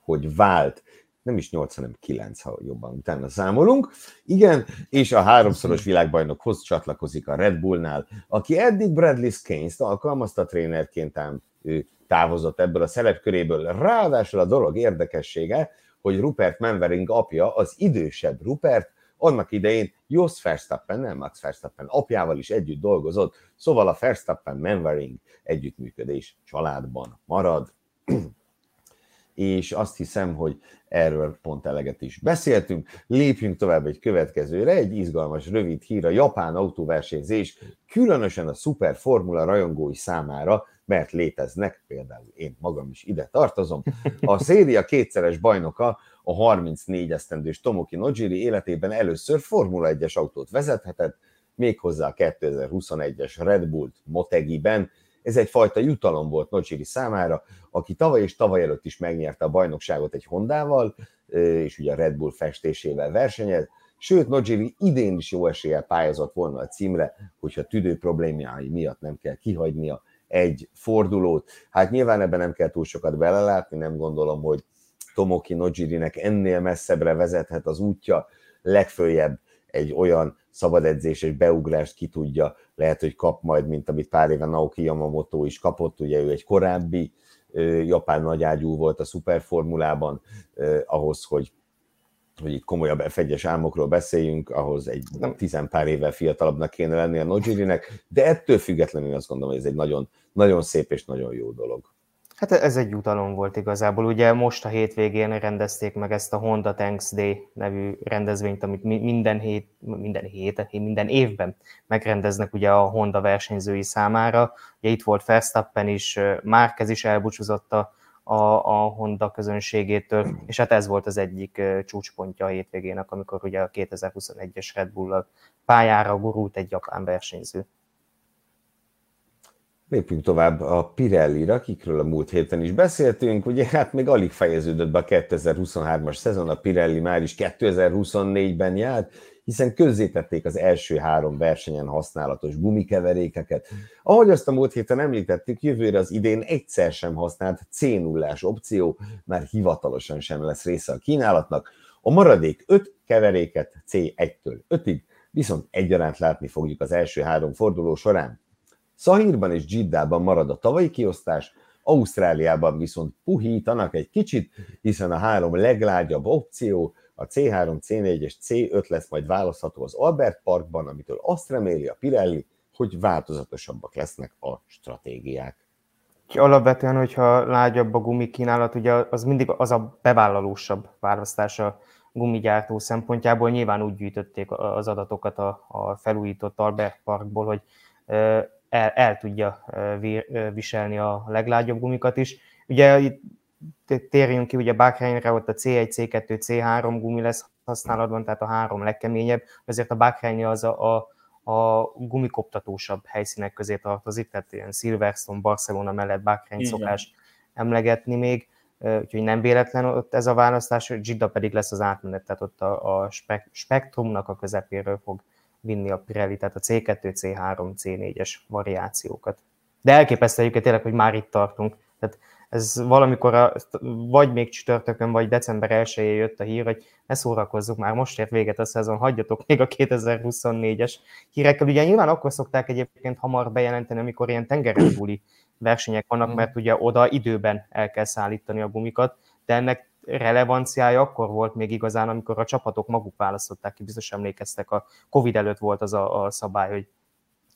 hogy vált nem is 8, hanem 9, ha jobban utána számolunk. Igen, és a háromszoros világbajnokhoz csatlakozik a Red Bullnál, aki eddig Bradley Skeins-t alkalmazta trénerként, ám ő távozott ebből a szerepköréből. Ráadásul a dolog érdekessége, hogy Rupert Menvering apja, az idősebb Rupert, annak idején Jos Verstappen, nem Max Verstappen apjával is együtt dolgozott, szóval a Verstappen-Menvering együttműködés családban marad. és azt hiszem, hogy erről pont eleget is beszéltünk. Lépjünk tovább egy következőre, egy izgalmas, rövid hír a japán autóversenyzés, különösen a Super Formula rajongói számára, mert léteznek, például én magam is ide tartozom. A széria kétszeres bajnoka, a 34 esztendős Tomoki Nojiri életében először Formula 1-es autót vezethetett, méghozzá a 2021-es Red Bull Motegiben, ez egyfajta jutalom volt Nocsiri számára, aki tavaly és tavaly előtt is megnyerte a bajnokságot egy Hondával, és ugye a Red Bull festésével versenyez, sőt, Nojiri idén is jó eséllyel pályázott volna a címre, hogyha tüdő problémái miatt nem kell kihagynia egy fordulót. Hát nyilván ebben nem kell túl sokat belelátni, nem gondolom, hogy Tomoki Nojirinek ennél messzebbre vezethet az útja, legfőjebb egy olyan szabad edzés és beugrást ki tudja, lehet, hogy kap majd, mint amit pár éve Naoki Yamamoto is kapott, ugye ő egy korábbi japán nagyágyú volt a szuperformulában, ahhoz, hogy hogy itt komolyabb f álmokról beszéljünk, ahhoz egy tizen pár évvel fiatalabbnak kéne lenni a Nojirinek, de ettől függetlenül azt gondolom, hogy ez egy nagyon, nagyon szép és nagyon jó dolog. Hát ez egy jutalom volt igazából. Ugye most a hétvégén rendezték meg ezt a Honda Tanks Day nevű rendezvényt, amit minden hét, minden hét, minden évben megrendeznek ugye a Honda versenyzői számára. Ugye itt volt Verstappen is, Márquez is elbúcsúzott a, a, a Honda közönségétől, és hát ez volt az egyik csúcspontja a hétvégének, amikor ugye a 2021-es Red Bull pályára gurult egy japán versenyző. Lépjünk tovább a Pirelli-ra, akikről a múlt héten is beszéltünk. Ugye hát még alig fejeződött be a 2023-as szezon, a Pirelli már is 2024-ben járt, hiszen közzétették az első három versenyen használatos gumikeverékeket. Ahogy azt a múlt héten említettük, jövőre az idén egyszer sem használt c 0 opció már hivatalosan sem lesz része a kínálatnak. A maradék öt keveréket C1-től 5-ig viszont egyaránt látni fogjuk az első három forduló során Szahírban és Giddában marad a tavalyi kiosztás, Ausztráliában viszont puhítanak egy kicsit, hiszen a három leglágyabb opció, a C3, C4 és C5 lesz majd választható az Albert Parkban, amitől azt reméli a Pirelli, hogy változatosabbak lesznek a stratégiák. Alapvetően, hogyha lágyabb a gumikínálat, ugye az mindig az a bevállalósabb választás a gumigyártó szempontjából. Nyilván úgy gyűjtötték az adatokat a, a felújított Albert Parkból, hogy el, el tudja viselni a leglágyabb gumikat is. Ugye itt térjünk ki, ugye Bakreinre ott a C1, C2, C3 gumi lesz használatban, tehát a három legkeményebb, ezért a Bakrein az a, a, a gumikoptatósabb helyszínek közé tartozik, tehát ilyen Silverstone, Barcelona mellett Bakrein szokás emlegetni még, úgyhogy nem véletlen ott ez a választás, Gidda pedig lesz az átmenet, tehát ott a, a spektrumnak a közepéről fog vinni a Pirelli, tehát a C2, C3, C4-es variációkat. De elképesztő egyébként tényleg, hogy már itt tartunk. Tehát ez valamikor, a, vagy még csütörtökön, vagy december 1 jött a hír, hogy ne szórakozzuk, már most ért véget a szezon, hagyjatok még a 2024-es hírekkel. Ugye nyilván akkor szokták egyébként hamar bejelenteni, amikor ilyen tengeren túli versenyek vannak, mert ugye oda időben el kell szállítani a gumikat, de ennek relevanciája akkor volt még igazán, amikor a csapatok maguk választották ki, biztos emlékeztek, a Covid előtt volt az a, a szabály, hogy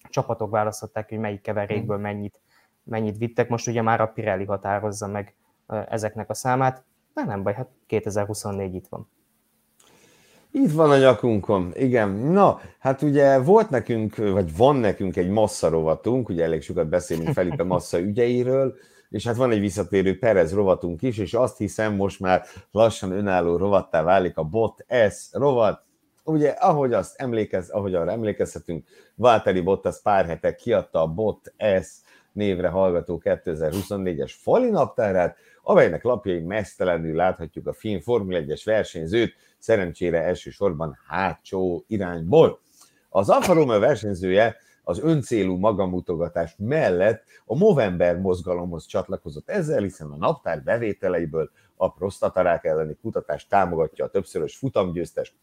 a csapatok választották hogy melyik keverékből mm. mennyit, mennyit vittek. Most ugye már a Pirelli határozza meg ezeknek a számát, de nem baj, hát 2024 itt van. Itt van a nyakunkon, igen. Na, hát ugye volt nekünk, vagy van nekünk egy massza rovatunk, ugye elég sokat beszélünk Felipe massza ügyeiről, és hát van egy visszatérő Perez rovatunk is, és azt hiszem most már lassan önálló rovattá válik a Bot S rovat. Ugye, ahogy azt emlékez, ahogy arra emlékezhetünk, Valtteri Bottas pár hete kiadta a Bot S névre hallgató 2024-es fali naptárát, amelynek lapjai mesztelenül láthatjuk a film Formula 1-es versenyzőt, szerencsére elsősorban hátsó irányból. Az Alfa Romeo versenyzője az öncélú magamutogatás mellett a Movember mozgalomhoz csatlakozott ezzel, hiszen a naptár bevételeiből a prostatarák elleni kutatást támogatja a többszörös futamgyőztes.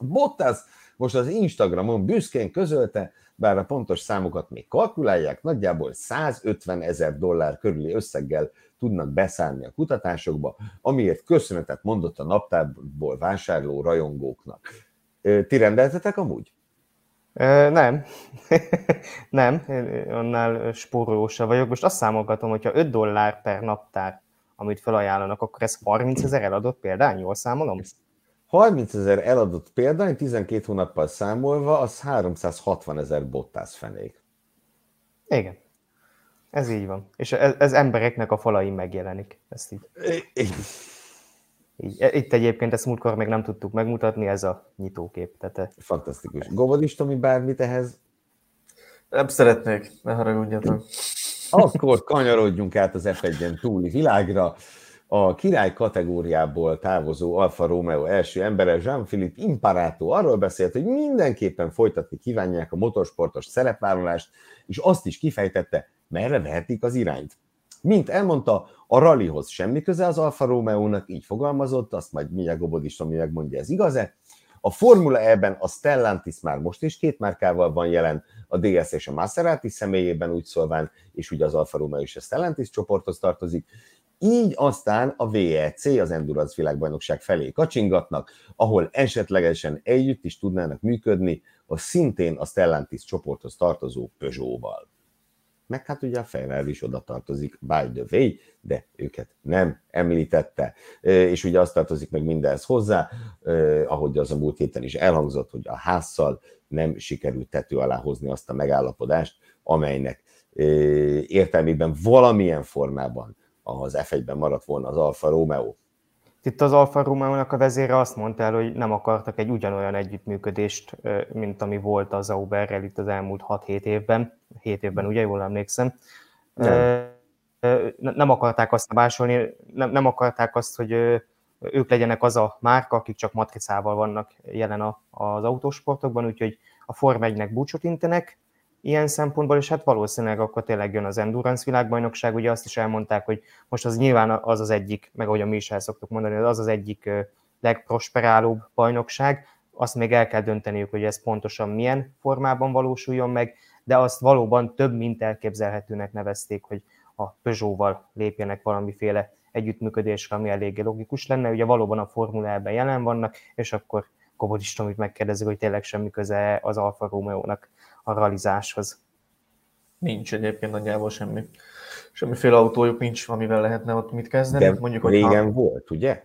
Bottas most az Instagramon büszkén közölte, bár a pontos számokat még kalkulálják, nagyjából 150 ezer dollár körüli összeggel tudnak beszállni a kutatásokba, amiért köszönetet mondott a naptárból vásárló rajongóknak. Ti rendeltetek amúgy? Nem, nem, annál spórolósa vagyok. Most azt számolgatom, hogyha 5 dollár per naptár, amit felajánlanak, akkor ez 30 ezer eladott példány, jól számolom? 30 ezer eladott példány, 12 hónappal számolva, az 360 ezer bottász fenék. Igen. Ez így van. És ez, ez embereknek a falain megjelenik. Ezt így. Így, itt egyébként ezt múltkor még nem tudtuk megmutatni, ez a nyitókép. Tehát... Fantasztikus. Gobodis, Tomi, bármit ehhez? Nem szeretnék, ne haragudjatok. Akkor kanyarodjunk át az F1-en túli világra. A király kategóriából távozó Alfa Romeo első embere, Jean-Philippe Imparato arról beszélt, hogy mindenképpen folytatni kívánják a motorsportos szerepvállalást, és azt is kifejtette, merre vehetik az irányt. Mint elmondta, a rallyhoz semmi köze az Alfa Romeo-nak, így fogalmazott, azt majd mindjárt Gobod is ami megmondja, ez igaz-e. A Formula E-ben a Stellantis már most is két márkával van jelen, a DS és a Maserati személyében úgy szólván, és ugye az Alfa Romeo is a Stellantis csoporthoz tartozik. Így aztán a VEC, az Endurance világbajnokság felé kacsingatnak, ahol esetlegesen együtt is tudnának működni a szintén a Stellantis csoporthoz tartozó Peugeot-val meg hát ugye a Ferrari is oda tartozik, by the way, de őket nem említette. És ugye azt tartozik meg mindenhez hozzá, ahogy az a múlt héten is elhangzott, hogy a házszal nem sikerült tető alá hozni azt a megállapodást, amelynek értelmében valamilyen formában az F1-ben maradt volna az Alfa Romeo. Itt az Alfa Romeo-nak a vezére azt mondta el, hogy nem akartak egy ugyanolyan együttműködést, mint ami volt az Auberrel itt az elmúlt 6-7 évben. 7 évben, ugye, jól emlékszem. Nem, nem akarták azt másolni, nem, nem akarták azt, hogy ők legyenek az a márka, akik csak matricával vannak jelen az autósportokban, úgyhogy a Form 1-nek búcsot intenek, ilyen szempontból, és hát valószínűleg akkor tényleg jön az Endurance világbajnokság, ugye azt is elmondták, hogy most az nyilván az az egyik, meg ahogy mi is el szoktuk mondani, az az egyik legprosperálóbb bajnokság, azt még el kell dönteniük, hogy ez pontosan milyen formában valósuljon meg, de azt valóban több mint elképzelhetőnek nevezték, hogy a Peugeot-val lépjenek valamiféle együttműködésre, ami eléggé logikus lenne. Ugye valóban a Formula jelen vannak, és akkor Kobodis Tomit megkérdezik, hogy tényleg semmi köze az Alfa Romeo-nak a realizáshoz. Nincs egyébként nagyjából semmi. Semmiféle autójuk nincs, amivel lehetne ott mit kezdeni. De Mondjuk, régen ha... volt, ugye?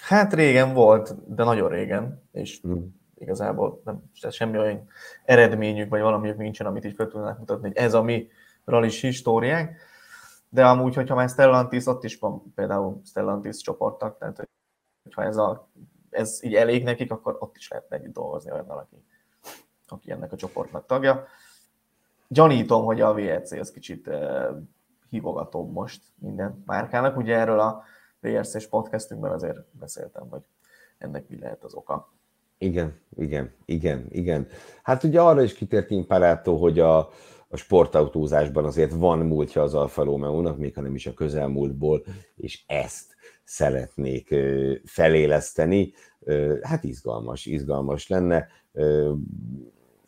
Hát régen volt, de nagyon régen, és mm. igazából nem, semmi olyan eredményük, vagy valamiük nincsen, amit így fel tudnák mutatni, hogy ez a mi rallis históriánk. De amúgy, hogyha már Stellantis, ott is van például Stellantis csoportnak, tehát hogyha ez, a, ez így elég nekik, akkor ott is lehetne együtt dolgozni olyannal, aki, aki ennek a csoportnak tagja. Gyanítom, hogy a VLC az kicsit uh, hívogatóbb most minden márkának. Ugye erről a VRC-s podcastünkben azért beszéltem, hogy ennek mi lehet az oka. Igen, igen, igen, igen. Hát ugye arra is kitért Imparátó, hogy a, a sportautózásban azért van múltja az Alfa Romeo-nak, még ha nem is a közelmúltból, és ezt szeretnék feléleszteni. Hát izgalmas, izgalmas lenne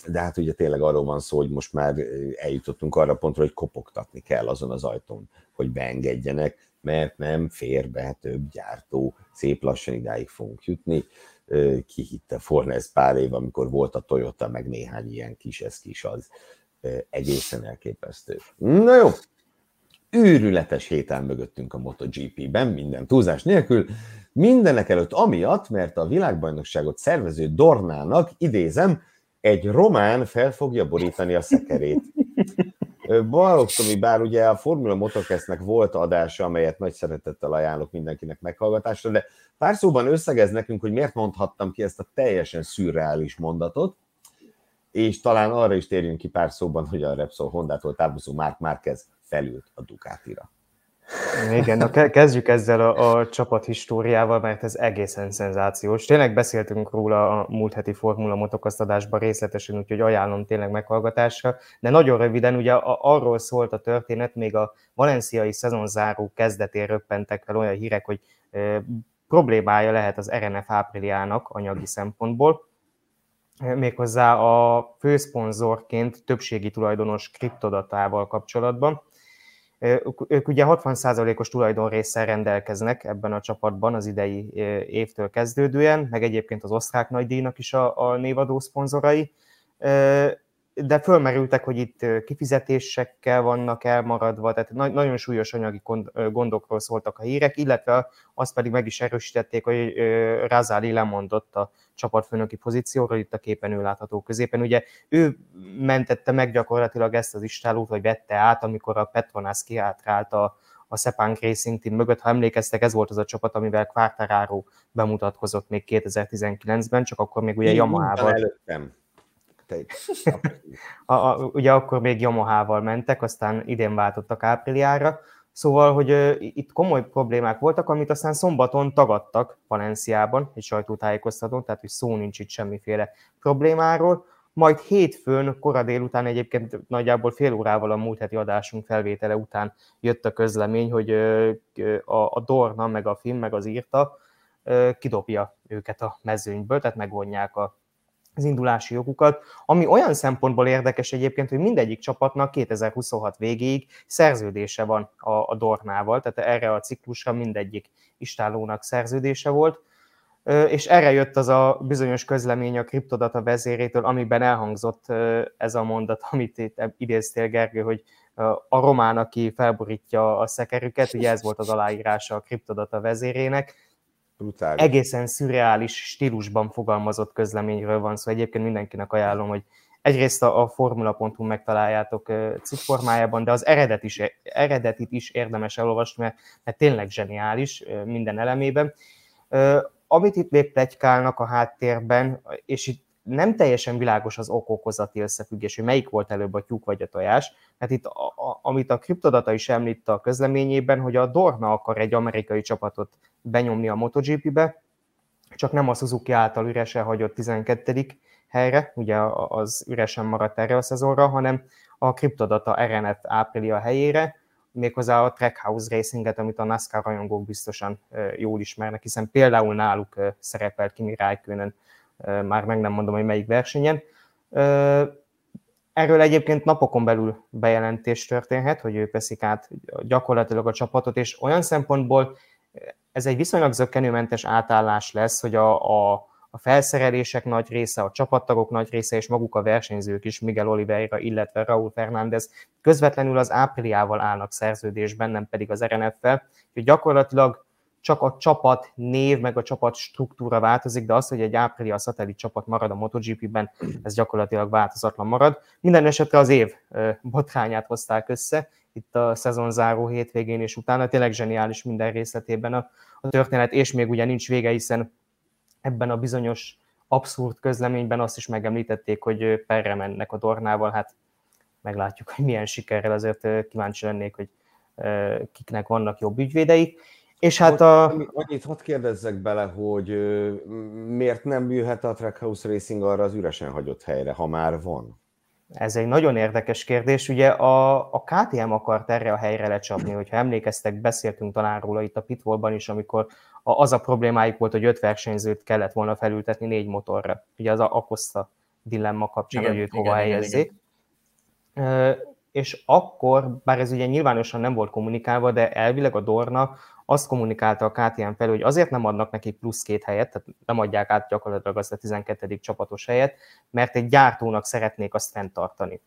de hát ugye tényleg arról van szó, hogy most már eljutottunk arra pontra, hogy kopogtatni kell azon az ajtón, hogy beengedjenek, mert nem fér be több gyártó, szép lassan idáig fogunk jutni. Ki hitte volna ez pár év, amikor volt a Toyota, meg néhány ilyen kis, ez kis az. Egészen elképesztő. Na jó, őrületes héten mögöttünk a MotoGP-ben, minden túlzás nélkül, mindenek előtt amiatt, mert a világbajnokságot szervező Dornának, idézem, egy román fel fogja borítani a szekerét. Balogh Tomi, bár ugye a Formula Motocastnek volt adása, amelyet nagy szeretettel ajánlok mindenkinek meghallgatásra, de pár szóban összegez nekünk, hogy miért mondhattam ki ezt a teljesen szürreális mondatot, és talán arra is térjünk ki pár szóban, hogy a Repsol Hondától távozó Mark Márquez felült a Ducatira. Igen, na kezdjük ezzel a, a csapat históriával, mert ez egészen szenzációs. Tényleg beszéltünk róla a múlt heti Formula motokasztadásban részletesen, úgyhogy ajánlom tényleg meghallgatásra, de nagyon röviden, ugye arról szólt a történet, még a valenciai szezonzáró kezdetén röppentek fel olyan hírek, hogy e, problémája lehet az RNF ápriliának anyagi szempontból, méghozzá a főszponzorként többségi tulajdonos kriptodatával kapcsolatban. Ők ugye 60%-os tulajdonrészsel rendelkeznek ebben a csapatban az idei évtől kezdődően, meg egyébként az osztrák nagydíjnak is a, a névadó szponzorai de fölmerültek, hogy itt kifizetésekkel vannak elmaradva, tehát nagyon súlyos anyagi gondokról szóltak a hírek, illetve azt pedig meg is erősítették, hogy Razali lemondott a csapatfőnöki pozícióról, itt a képen ő látható középen. Ugye ő mentette meg gyakorlatilag ezt az istálót, vagy vette át, amikor a Petronas kiátrált a, a Sepang Racing Team mögött. Ha emlékeztek, ez volt az a csapat, amivel Quartararo bemutatkozott még 2019-ben, csak akkor még ugye Yamaha-val. Előttem a, a, ugye akkor még Yamaha-val mentek, aztán idén váltottak ápriliára, Szóval, hogy uh, itt komoly problémák voltak, amit aztán szombaton tagadtak Valenciában, egy sajtótájékoztatón, tehát hogy szó nincs itt semmiféle problémáról. Majd hétfőn, kora délután egyébként nagyjából fél órával a múlt heti adásunk felvétele után jött a közlemény, hogy a, Dorna, meg a film, meg az írta kidobja őket a mezőnyből, tehát megvonják a az indulási jogukat, ami olyan szempontból érdekes egyébként, hogy mindegyik csapatnak 2026 végéig szerződése van a, a Dornával, tehát erre a ciklusra mindegyik istálónak szerződése volt, és erre jött az a bizonyos közlemény a kriptodata vezérétől, amiben elhangzott ez a mondat, amit itt idéztél, Gergő, hogy a román, aki felborítja a szekerüket, ugye ez volt az aláírása a kriptodata vezérének, Brutális. egészen szürreális stílusban fogalmazott közleményről van szó. Szóval egyébként mindenkinek ajánlom, hogy egyrészt a, a formula.hu megtaláljátok cikk formájában, de az eredet is, eredetit is érdemes elolvasni, mert, mert tényleg zseniális minden elemében. Amit itt még plegykálnak a háttérben, és itt nem teljesen világos az okokozati összefüggés, hogy melyik volt előbb a tyúk vagy a tojás, mert itt, a, a, amit a kriptodata is említ a közleményében, hogy a Dorna akar egy amerikai csapatot benyomni a MotoGP-be, csak nem a Suzuki által üresen hagyott 12. helyre, ugye az üresen maradt erre a szezonra, hanem a kriptodata RNF áprilia helyére, méghozzá a Trackhouse Racinget, amit a NASCAR rajongók biztosan jól ismernek, hiszen például náluk szerepelt Kimi Räikkönen már meg nem mondom, hogy melyik versenyen. Erről egyébként napokon belül bejelentés történhet, hogy ők veszik át gyakorlatilag a csapatot, és olyan szempontból ez egy viszonylag zöggenőmentes átállás lesz, hogy a, a, a felszerelések nagy része, a csapattagok nagy része és maguk a versenyzők is, Miguel Oliveira, illetve Raúl Fernández közvetlenül az ápriával állnak szerződésben, nem pedig az RNF-fel. Úgyhogy gyakorlatilag csak a csapat név, meg a csapat struktúra változik, de az, hogy egy áprilia szatellit csapat marad a MotoGP-ben, ez gyakorlatilag változatlan marad. Minden esetre az év botrányát hozták össze, itt a szezonzáró hétvégén és utána, tényleg zseniális minden részletében a, a történet, és még ugye nincs vége, hiszen ebben a bizonyos abszurd közleményben azt is megemlítették, hogy perre mennek a tornával, hát meglátjuk, hogy milyen sikerrel, azért kíváncsi lennék, hogy kiknek vannak jobb ügyvédeik. És hát a... Annyit hadd kérdezzek bele, hogy miért nem jöhet a Trackhouse Racing arra az üresen hagyott helyre, ha már van? Ez egy nagyon érdekes kérdés. Ugye a, a KTM akart erre a helyre lecsapni, hogyha emlékeztek, beszéltünk talán róla itt a Pitwallban is, amikor a, az a problémájuk volt, hogy öt versenyzőt kellett volna felültetni négy motorra. Ugye az a Akosta dilemma kapcsán, igen, hogy őt hova helyezzék. És akkor, bár ez ugye nyilvánosan nem volt kommunikálva, de elvileg a Dorna azt kommunikálta a KTM felé, hogy azért nem adnak neki plusz két helyet, tehát nem adják át gyakorlatilag azt a 12. csapatos helyet, mert egy gyártónak szeretnék azt fenntartani.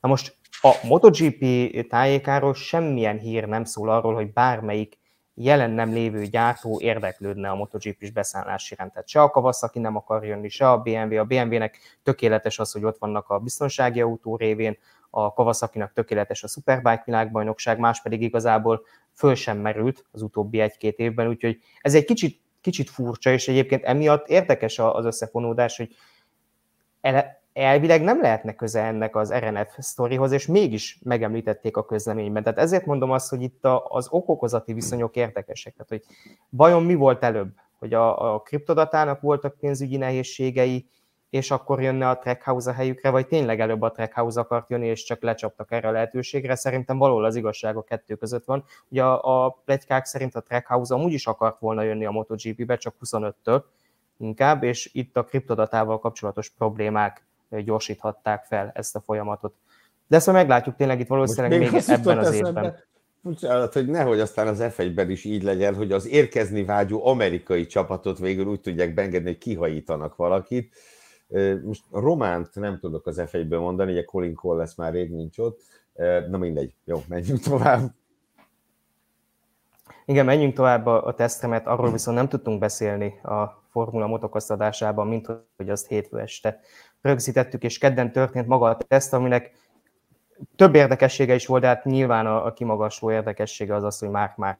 Na most a MotoGP tájékáról semmilyen hír nem szól arról, hogy bármelyik jelen nem lévő gyártó érdeklődne a MotoGP-s beszállás iránt. Tehát se a Kawasaki nem akar jönni, se a BMW. A BMW-nek tökéletes az, hogy ott vannak a biztonsági autó révén, a Kawasaki-nak tökéletes a Superbike világbajnokság, más pedig igazából föl sem merült az utóbbi egy-két évben, úgyhogy ez egy kicsit, kicsit furcsa, és egyébként emiatt érdekes az összefonódás, hogy elvileg nem lehetne köze ennek az RNF sztorihoz, és mégis megemlítették a közleményben. Tehát ezért mondom azt, hogy itt az okokozati viszonyok érdekesek. Tehát, hogy vajon mi volt előbb? Hogy a, a kriptodatának voltak pénzügyi nehézségei, és akkor jönne a Trackhouse a helyükre, vagy tényleg előbb a Trackhouse akart jönni, és csak lecsaptak erre a lehetőségre. Szerintem valahol az igazság a kettő között van. Ugye a, a plegykák szerint a Trackhouse amúgy is akart volna jönni a MotoGP-be, csak 25-től inkább, és itt a kriptodatával kapcsolatos problémák gyorsíthatták fel ezt a folyamatot. De ezt meglátjuk tényleg itt valószínűleg még, még ebben az évben. Bocsánat, hogy nehogy aztán az F1-ben is így legyen, hogy az érkezni vágyó amerikai csapatot végül úgy tudják beengedni, hogy kihajítanak valakit most a Románt nem tudok az f mondani, ugye Colin Cole lesz már rég nincs ott. Na mindegy, jó, menjünk tovább. Igen, menjünk tovább a, a tesztre, arról viszont nem tudtunk beszélni a Formula motokoztatásában, mint hogy azt hétfő este rögzítettük, és kedden történt maga a teszt, aminek több érdekessége is volt, de hát nyilván a, a kimagasló érdekessége az az, hogy Mark már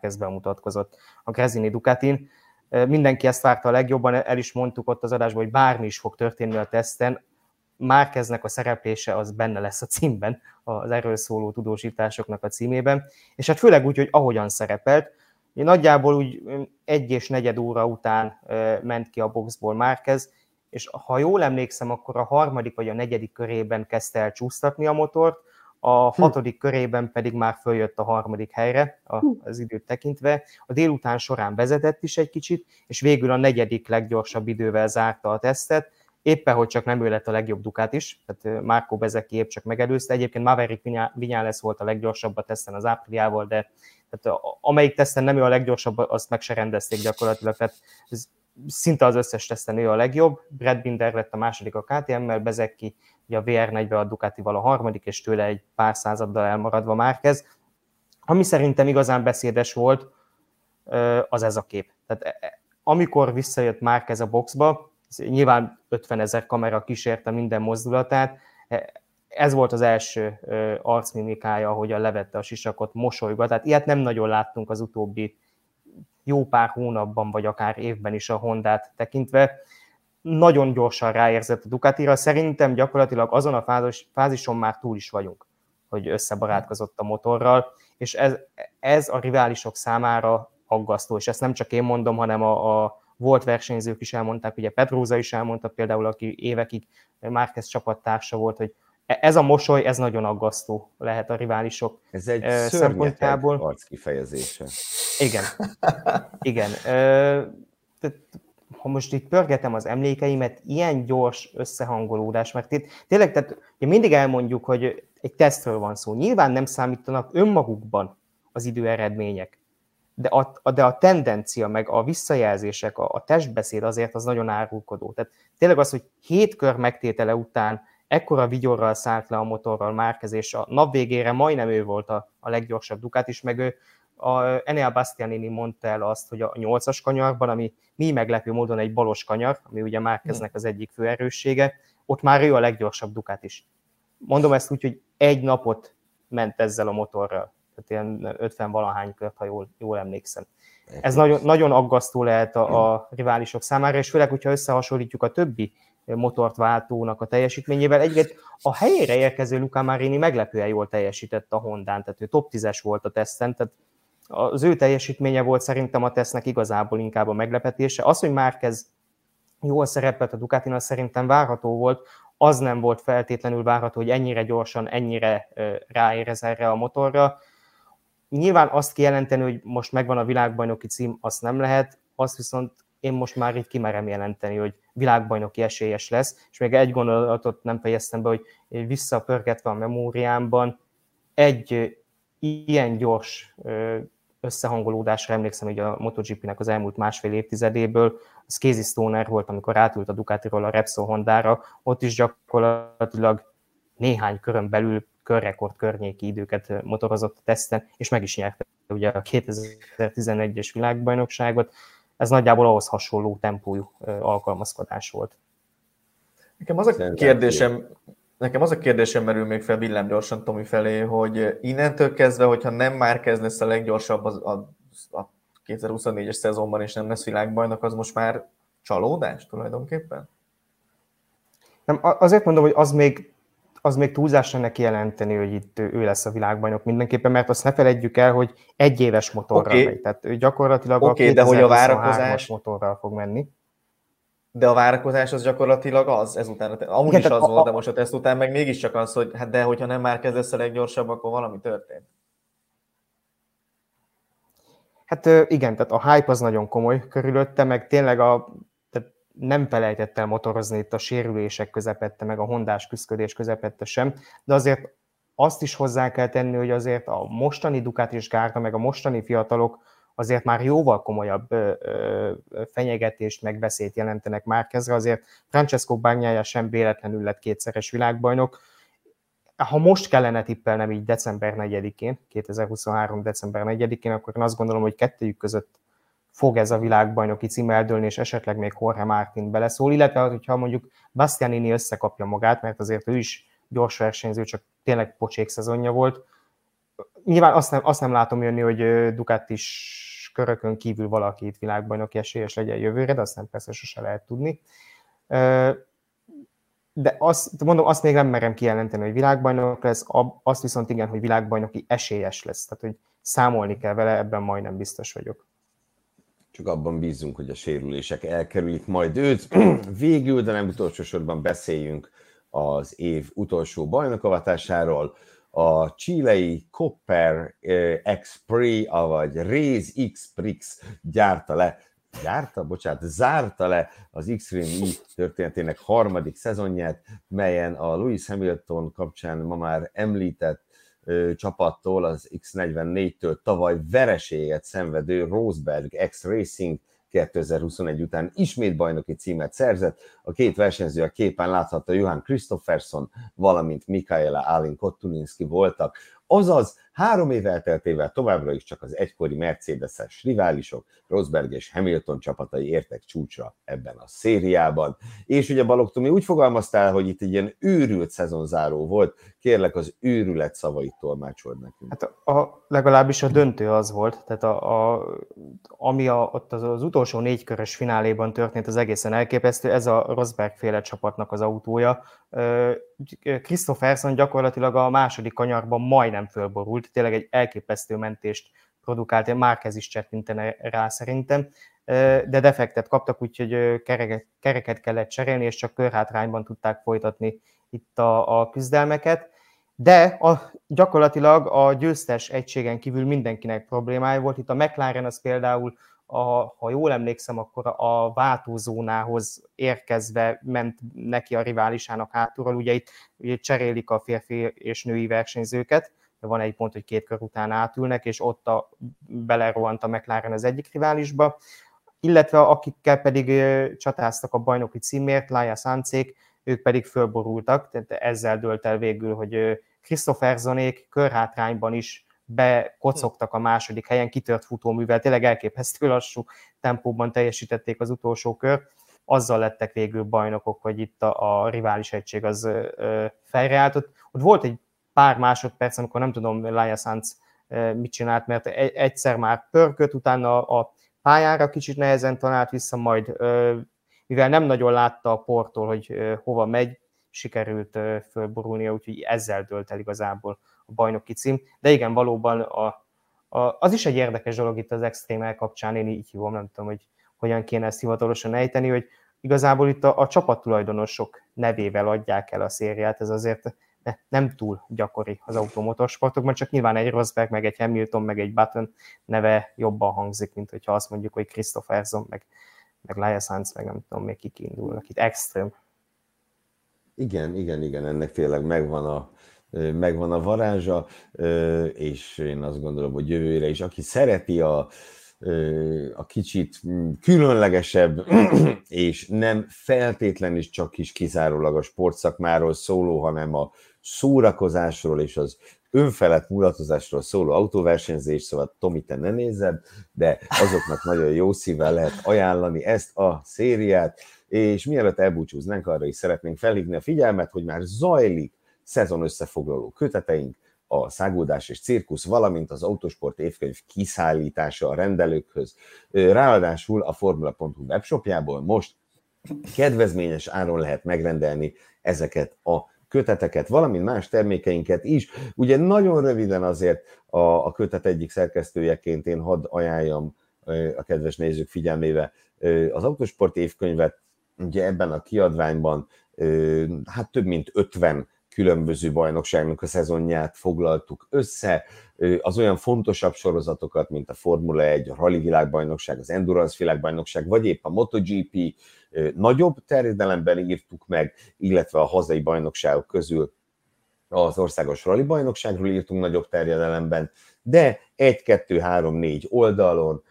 kezd bemutatkozott a Grezini Ducatin. Mindenki ezt várta a legjobban, el is mondtuk ott az adásban, hogy bármi is fog történni a teszten, Márkeznek a szereplése az benne lesz a címben, az erről szóló tudósításoknak a címében, és hát főleg úgy, hogy ahogyan szerepelt, nagyjából úgy egy és negyed óra után ment ki a boxból Márkez, és ha jól emlékszem, akkor a harmadik vagy a negyedik körében kezdte el csúsztatni a motort, a hm. hatodik körében pedig már följött a harmadik helyre hm. az időt tekintve. A délután során vezetett is egy kicsit, és végül a negyedik leggyorsabb idővel zárta a tesztet, éppen, hogy csak nem ő lett a legjobb Dukát is, tehát Márkó Bezeki épp csak megelőzte. Egyébként Maverick Vinyales volt a leggyorsabb a teszten az ápriával, de tehát amelyik teszten nem ő a leggyorsabb, azt meg se rendezték gyakorlatilag, tehát ez szinte az összes teszten ő a legjobb. Brad Binder lett a második a KTM-mel, Bezeki ugye a VR4-be a Ducatival a harmadik, és tőle egy pár századdal elmaradva Márkez. Ami szerintem igazán beszédes volt, az ez a kép. Tehát e, e, amikor visszajött Márkez a boxba, nyilván 50 ezer kamera kísérte minden mozdulatát, e, ez volt az első arcmimikája, ahogyan levette a sisakot, mosolygat. Tehát ilyet nem nagyon láttunk az utóbbi jó pár hónapban, vagy akár évben is a Hondát tekintve nagyon gyorsan ráérzett a Ducatira. Szerintem gyakorlatilag azon a fázis, fázison már túl is vagyunk, hogy összebarátkozott a motorral, és ez, ez a riválisok számára aggasztó, és ezt nem csak én mondom, hanem a, a volt versenyzők is elmondták, ugye Petróza is elmondta például, aki évekig Márquez csapattársa volt, hogy e, ez a mosoly, ez nagyon aggasztó lehet a riválisok Ez egy szempontjából. arc kifejezése. Igen. Igen ha most itt pörgetem az emlékeimet, ilyen gyors összehangolódás, mert itt tényleg, tehát ugye mindig elmondjuk, hogy egy tesztről van szó. Nyilván nem számítanak önmagukban az idő eredmények, de a, de a tendencia, meg a visszajelzések, a, a testbeszéd azért az nagyon árulkodó. Tehát tényleg az, hogy hét kör megtétele után ekkora vigyorral szállt le a motorral Márquez, és a nap végére majdnem ő volt a, a leggyorsabb Dukát is, meg ő a Enea Bastianini mondta el azt, hogy a nyolcas kanyarban, ami mi meglepő módon egy balos kanyar, ami ugye Márkeznek az egyik fő erőssége, ott már ő a leggyorsabb Dukát is. Mondom ezt úgy, hogy egy napot ment ezzel a motorral, tehát ilyen 50 valahány kört, ha jól, jól emlékszem. Ez nagyon, nagyon aggasztó lehet a, a riválisok számára, és főleg, hogyha összehasonlítjuk a többi motort váltónak a teljesítményével. Egyébként a helyére érkező Luca Marini meglepően jól teljesített a Hondán, tehát ő top 10-es volt a teszten, tehát az ő teljesítménye volt szerintem a tesznek igazából inkább a meglepetése. Az, hogy Márkez jól szerepelt a Ducatin, az szerintem várható volt, az nem volt feltétlenül várható, hogy ennyire gyorsan, ennyire ráérez erre a motorra. Nyilván azt kijelenteni, hogy most megvan a világbajnoki cím, azt nem lehet, azt viszont én most már így kimerem jelenteni, hogy világbajnoki esélyes lesz, és még egy gondolatot nem fejeztem be, hogy visszapörgetve a memóriámban, egy ilyen gyors összehangolódásra emlékszem, hogy a MotoGP-nek az elmúlt másfél évtizedéből, az Casey Stoner volt, amikor átült a Ducatiról a Repsol Hondára, ott is gyakorlatilag néhány körön belül körrekord környéki időket motorozott a teszten, és meg is nyerte ugye a 2011-es világbajnokságot. Ez nagyjából ahhoz hasonló tempójú alkalmazkodás volt. Nekem az a kérdésem, Nekem az a kérdésem merül még fel villám gyorsan Tomi felé, hogy innentől kezdve, hogyha nem már kezd lesz a leggyorsabb az, a, a 2024-es szezonban, és nem lesz világbajnok, az most már csalódás tulajdonképpen? Nem, azért mondom, hogy az még, az még túlzás lenne kijelenteni, hogy itt ő lesz a világbajnok mindenképpen, mert azt ne felejtjük el, hogy egy éves motorral okay. megy. Tehát ő gyakorlatilag okay, a de hogy a várakozás motorral fog menni. De a várakozás az gyakorlatilag az ezután. Amúgy igen, is az a, volt, de most a teszt után meg mégiscsak az, hogy hát de hogyha nem már kezdesz a leggyorsabb, akkor valami történt. Hát igen, tehát a hype az nagyon komoly körülötte, meg tényleg a, tehát nem felejtett el motorozni itt a sérülések közepette, meg a hondás küzdködés közepette sem, de azért azt is hozzá kell tenni, hogy azért a mostani Ducati és Gárda, meg a mostani fiatalok azért már jóval komolyabb fenyegetést, meg veszélyt jelentenek már kezdve, azért Francesco Bagnaia sem véletlenül lett kétszeres világbajnok. Ha most kellene tippelnem így december 4-én, 2023. december 4-én, akkor én azt gondolom, hogy kettőjük között fog ez a világbajnoki cím eldőlni, és esetleg még Jorge Martin beleszól, illetve hogyha mondjuk Bastianini összekapja magát, mert azért ő is gyors versenyző, csak tényleg pocsék szezonja volt. Nyilván azt nem, azt nem látom jönni, hogy Ducati is körökön kívül valaki itt világbajnoki esélyes legyen jövőre, de azt nem persze sose lehet tudni. De azt, mondom, azt még nem merem kijelenteni, hogy világbajnok lesz, azt viszont igen, hogy világbajnoki esélyes lesz. Tehát, hogy számolni kell vele, ebben majdnem biztos vagyok. Csak abban bízunk, hogy a sérülések elkerülik majd őt. Végül, de nem utolsó sorban beszéljünk az év utolsó bajnokavatásáról a csilei Copper X Pre, vagy Raze X Prix gyárta le, gyárta, bocsánat, zárta le az X-Ring E történetének harmadik szezonját, melyen a Lewis Hamilton kapcsán ma már említett ö, csapattól, az X44-től tavaly vereséget szenvedő Roseberg X Racing 2021 után ismét bajnoki címet szerzett. A két versenyző a képen látható Johan Christopherson, valamint Mikaela Alin Kottulinski voltak. Azaz, három év elteltével továbbra is csak az egykori Mercedes-es riválisok, Rosberg és Hamilton csapatai értek csúcsra ebben a szériában. És ugye Balogh Tomi úgy fogalmaztál, hogy itt egy ilyen őrült szezonzáró volt, kérlek az őrület szavait tolmácsold nekünk. Hát a, legalábbis a döntő az volt, tehát a, a, ami a, ott az, az utolsó négykörös fináléban történt, az egészen elképesztő, ez a Rosberg féle csapatnak az autója. Christopherson gyakorlatilag a második kanyarban majdnem fölborult, tényleg egy elképesztő mentést produkált, Márkez is csettintene rá szerintem, de defektet kaptak, úgyhogy kereket, kereket kellett cserélni, és csak körhátrányban tudták folytatni itt a, a küzdelmeket. De a, gyakorlatilag a győztes egységen kívül mindenkinek problémája volt. Itt a McLaren az például a, ha jól emlékszem, akkor a váltózónához érkezve ment neki a riválisának hátulról. Ugye itt ugye cserélik a férfi és női versenyzőket, van egy pont, hogy két kör után átülnek, és ott a, belerohant a McLaren az egyik riválisba, illetve akikkel pedig csatáztak a bajnoki címért, Laia Sancék, ők pedig fölborultak, tehát ezzel dölt el végül, hogy Christophersonék körhátrányban is bekocogtak a második helyen, kitört futóművel, tényleg elképesztő lassú tempóban teljesítették az utolsó kör, azzal lettek végül bajnokok, hogy itt a, a rivális egység az ö, fejreállt. Ott, ott volt egy pár másodperc, amikor nem tudom, Laia Sanz mit csinált, mert egyszer már pörkölt, utána a pályára kicsit nehezen talált vissza, majd mivel nem nagyon látta a portól, hogy hova megy, sikerült fölborulnia, úgyhogy ezzel dölt el igazából a bajnoki cím. De igen, valóban a, a, az is egy érdekes dolog itt az extrém kapcsán, én így hívom, nem tudom, hogy hogyan kéne ezt hivatalosan ejteni, hogy igazából itt a, a csapattulajdonosok nevével adják el a szériát, ez azért ne, nem túl gyakori az automotorsportokban, csak nyilván egy Rosberg, meg egy Hamilton, meg egy Button neve jobban hangzik, mint hogyha azt mondjuk, hogy Christopherson, meg, meg Laia Sanz, meg nem tudom, még kik indulnak itt, extrém. Igen, igen, igen, ennek tényleg megvan a, megvan a varázsa, és én azt gondolom, hogy jövőre is, aki szereti a, a kicsit különlegesebb, és nem feltétlenül csak is kizárólag a sportszakmáról szóló, hanem a szórakozásról és az önfelett mulatozásról szóló autóversenyzés, szóval Tomi, te ne nézed, de azoknak nagyon jó szívvel lehet ajánlani ezt a szériát, és mielőtt elbúcsúznánk, arra is szeretnénk felhívni a figyelmet, hogy már zajlik szezon összefoglaló köteteink, a száguldás és cirkusz, valamint az autosport évkönyv kiszállítása a rendelőkhöz. Ráadásul a Formula.hu webshopjából most kedvezményes áron lehet megrendelni ezeket a köteteket, valamint más termékeinket is. Ugye nagyon röviden azért a, a kötet egyik szerkesztőjeként én hadd ajánljam a kedves nézők figyelmébe az autosport évkönyvet, ugye ebben a kiadványban hát több mint 50 különböző bajnokságnak a szezonját foglaltuk össze, az olyan fontosabb sorozatokat, mint a Formula 1, a Rally világbajnokság, az Endurance világbajnokság, vagy épp a MotoGP nagyobb terjedelemben írtuk meg, illetve a hazai bajnokságok közül az országos rally bajnokságról írtunk nagyobb terjedelemben, de 1, 2, 3, 4 oldalon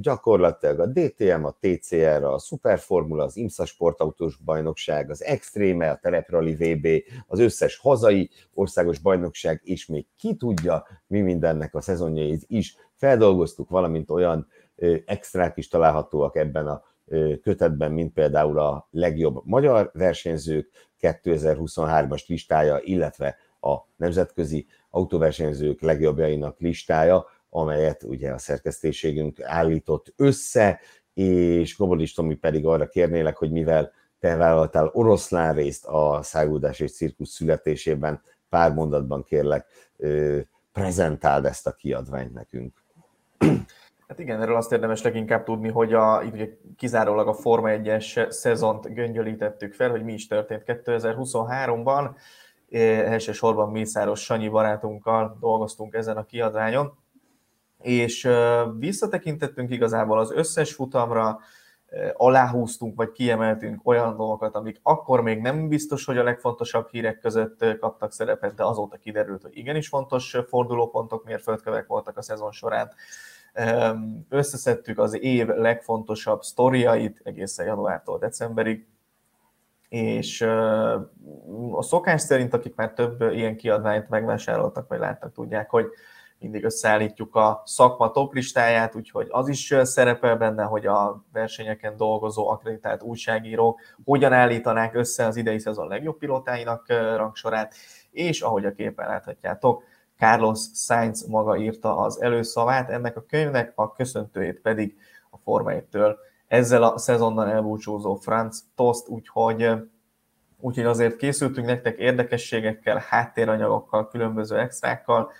gyakorlatilag a DTM, a TCR, a Superformula, az IMSA sportautós bajnokság, az Extreme, a Teleprali VB, az összes hazai országos bajnokság, és még ki tudja, mi mindennek a szezonjait is feldolgoztuk, valamint olyan extrák is találhatóak ebben a kötetben, mint például a legjobb magyar versenyzők 2023-as listája, illetve a nemzetközi autóversenyzők legjobbjainak listája, amelyet ugye a szerkesztésségünk állított össze, és Gobolis Tomi pedig arra kérnélek, hogy mivel te vállaltál oroszlán részt a száguldás és cirkusz születésében, pár mondatban kérlek, prezentáld ezt a kiadványt nekünk. Hát igen, erről azt érdemes leginkább tudni, hogy a, ugye kizárólag a Forma 1-es szezont göngyölítettük fel, hogy mi is történt 2023-ban. Elsősorban Mészáros Sanyi barátunkkal dolgoztunk ezen a kiadványon, és visszatekintettünk igazából az összes futamra, aláhúztunk, vagy kiemeltünk olyan dolgokat, amik akkor még nem biztos, hogy a legfontosabb hírek között kaptak szerepet, de azóta kiderült, hogy igenis fontos fordulópontok, mérföldkövek voltak a szezon során. Összeszedtük az év legfontosabb sztoriait egészen januártól decemberig, és a szokás szerint, akik már több ilyen kiadványt megvásároltak, vagy láttak, tudják, hogy mindig összeállítjuk a szakma toplistáját, úgyhogy az is szerepel benne, hogy a versenyeken dolgozó akreditált újságírók hogyan állítanák össze az idei szezon legjobb pilótáinak rangsorát, és ahogy a képen láthatjátok, Carlos Sainz maga írta az előszavát ennek a könyvnek, a köszöntőjét pedig a Forma 1-től ezzel a szezonnal elbúcsúzó Franz Tost, úgyhogy, úgyhogy azért készültünk nektek érdekességekkel, háttéranyagokkal, különböző extrákkal,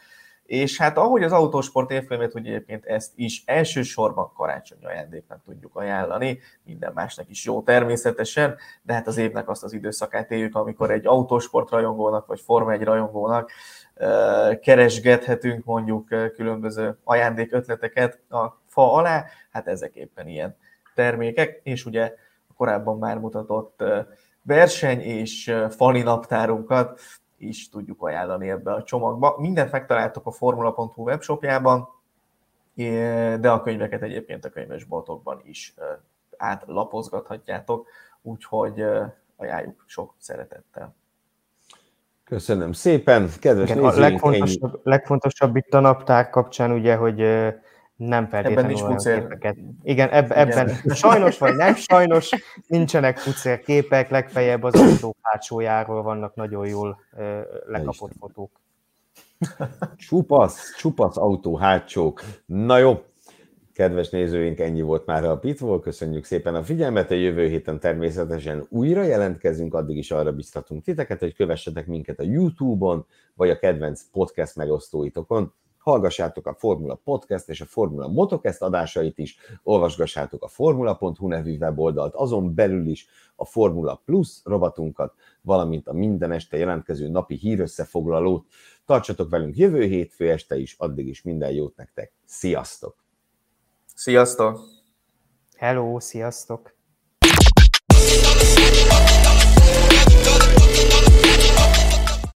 és hát ahogy az autósport évkönyvet, hogy egyébként ezt is elsősorban karácsonyi ajándéknak tudjuk ajánlani, minden másnak is jó természetesen, de hát az évnek azt az időszakát éljük, amikor egy autósport rajongónak vagy Forma 1 rajongónak keresgethetünk mondjuk különböző ajándékötleteket a fa alá, hát ezek éppen ilyen termékek, és ugye korábban már mutatott verseny és fali naptárunkat is tudjuk ajánlani ebbe a csomagba. Mindent megtaláltok a formula.hu webshopjában, de a könyveket egyébként a könyvesboltokban is átlapozgathatjátok, úgyhogy ajánljuk sok szeretettel. Köszönöm szépen, kedves Igen, nézőink, A legfontosabb, ennyi... legfontosabb itt a naptár kapcsán ugye, hogy nem feltétlenül ebben olyan képeket. Igen, eb, ebben Igen. sajnos vagy nem sajnos nincsenek pucér képek, legfeljebb az autó hátsójáról vannak nagyon jól uh, lekapott fotók. Csupasz, csupasz autó hátsók. Na jó, kedves nézőink, ennyi volt már a Pitból. Köszönjük szépen a figyelmet. A jövő héten természetesen újra jelentkezünk, addig is arra biztatunk titeket, hogy kövessetek minket a YouTube-on, vagy a kedvenc podcast megosztóitokon hallgassátok a Formula Podcast és a Formula Motocast adásait is, olvasgassátok a formula.hu nevű weboldalt, azon belül is a Formula Plus rovatunkat, valamint a minden este jelentkező napi hírösszefoglalót. Tartsatok velünk jövő hétfő este is, addig is minden jót nektek. Sziasztok! Sziasztok! Hello, sziasztok!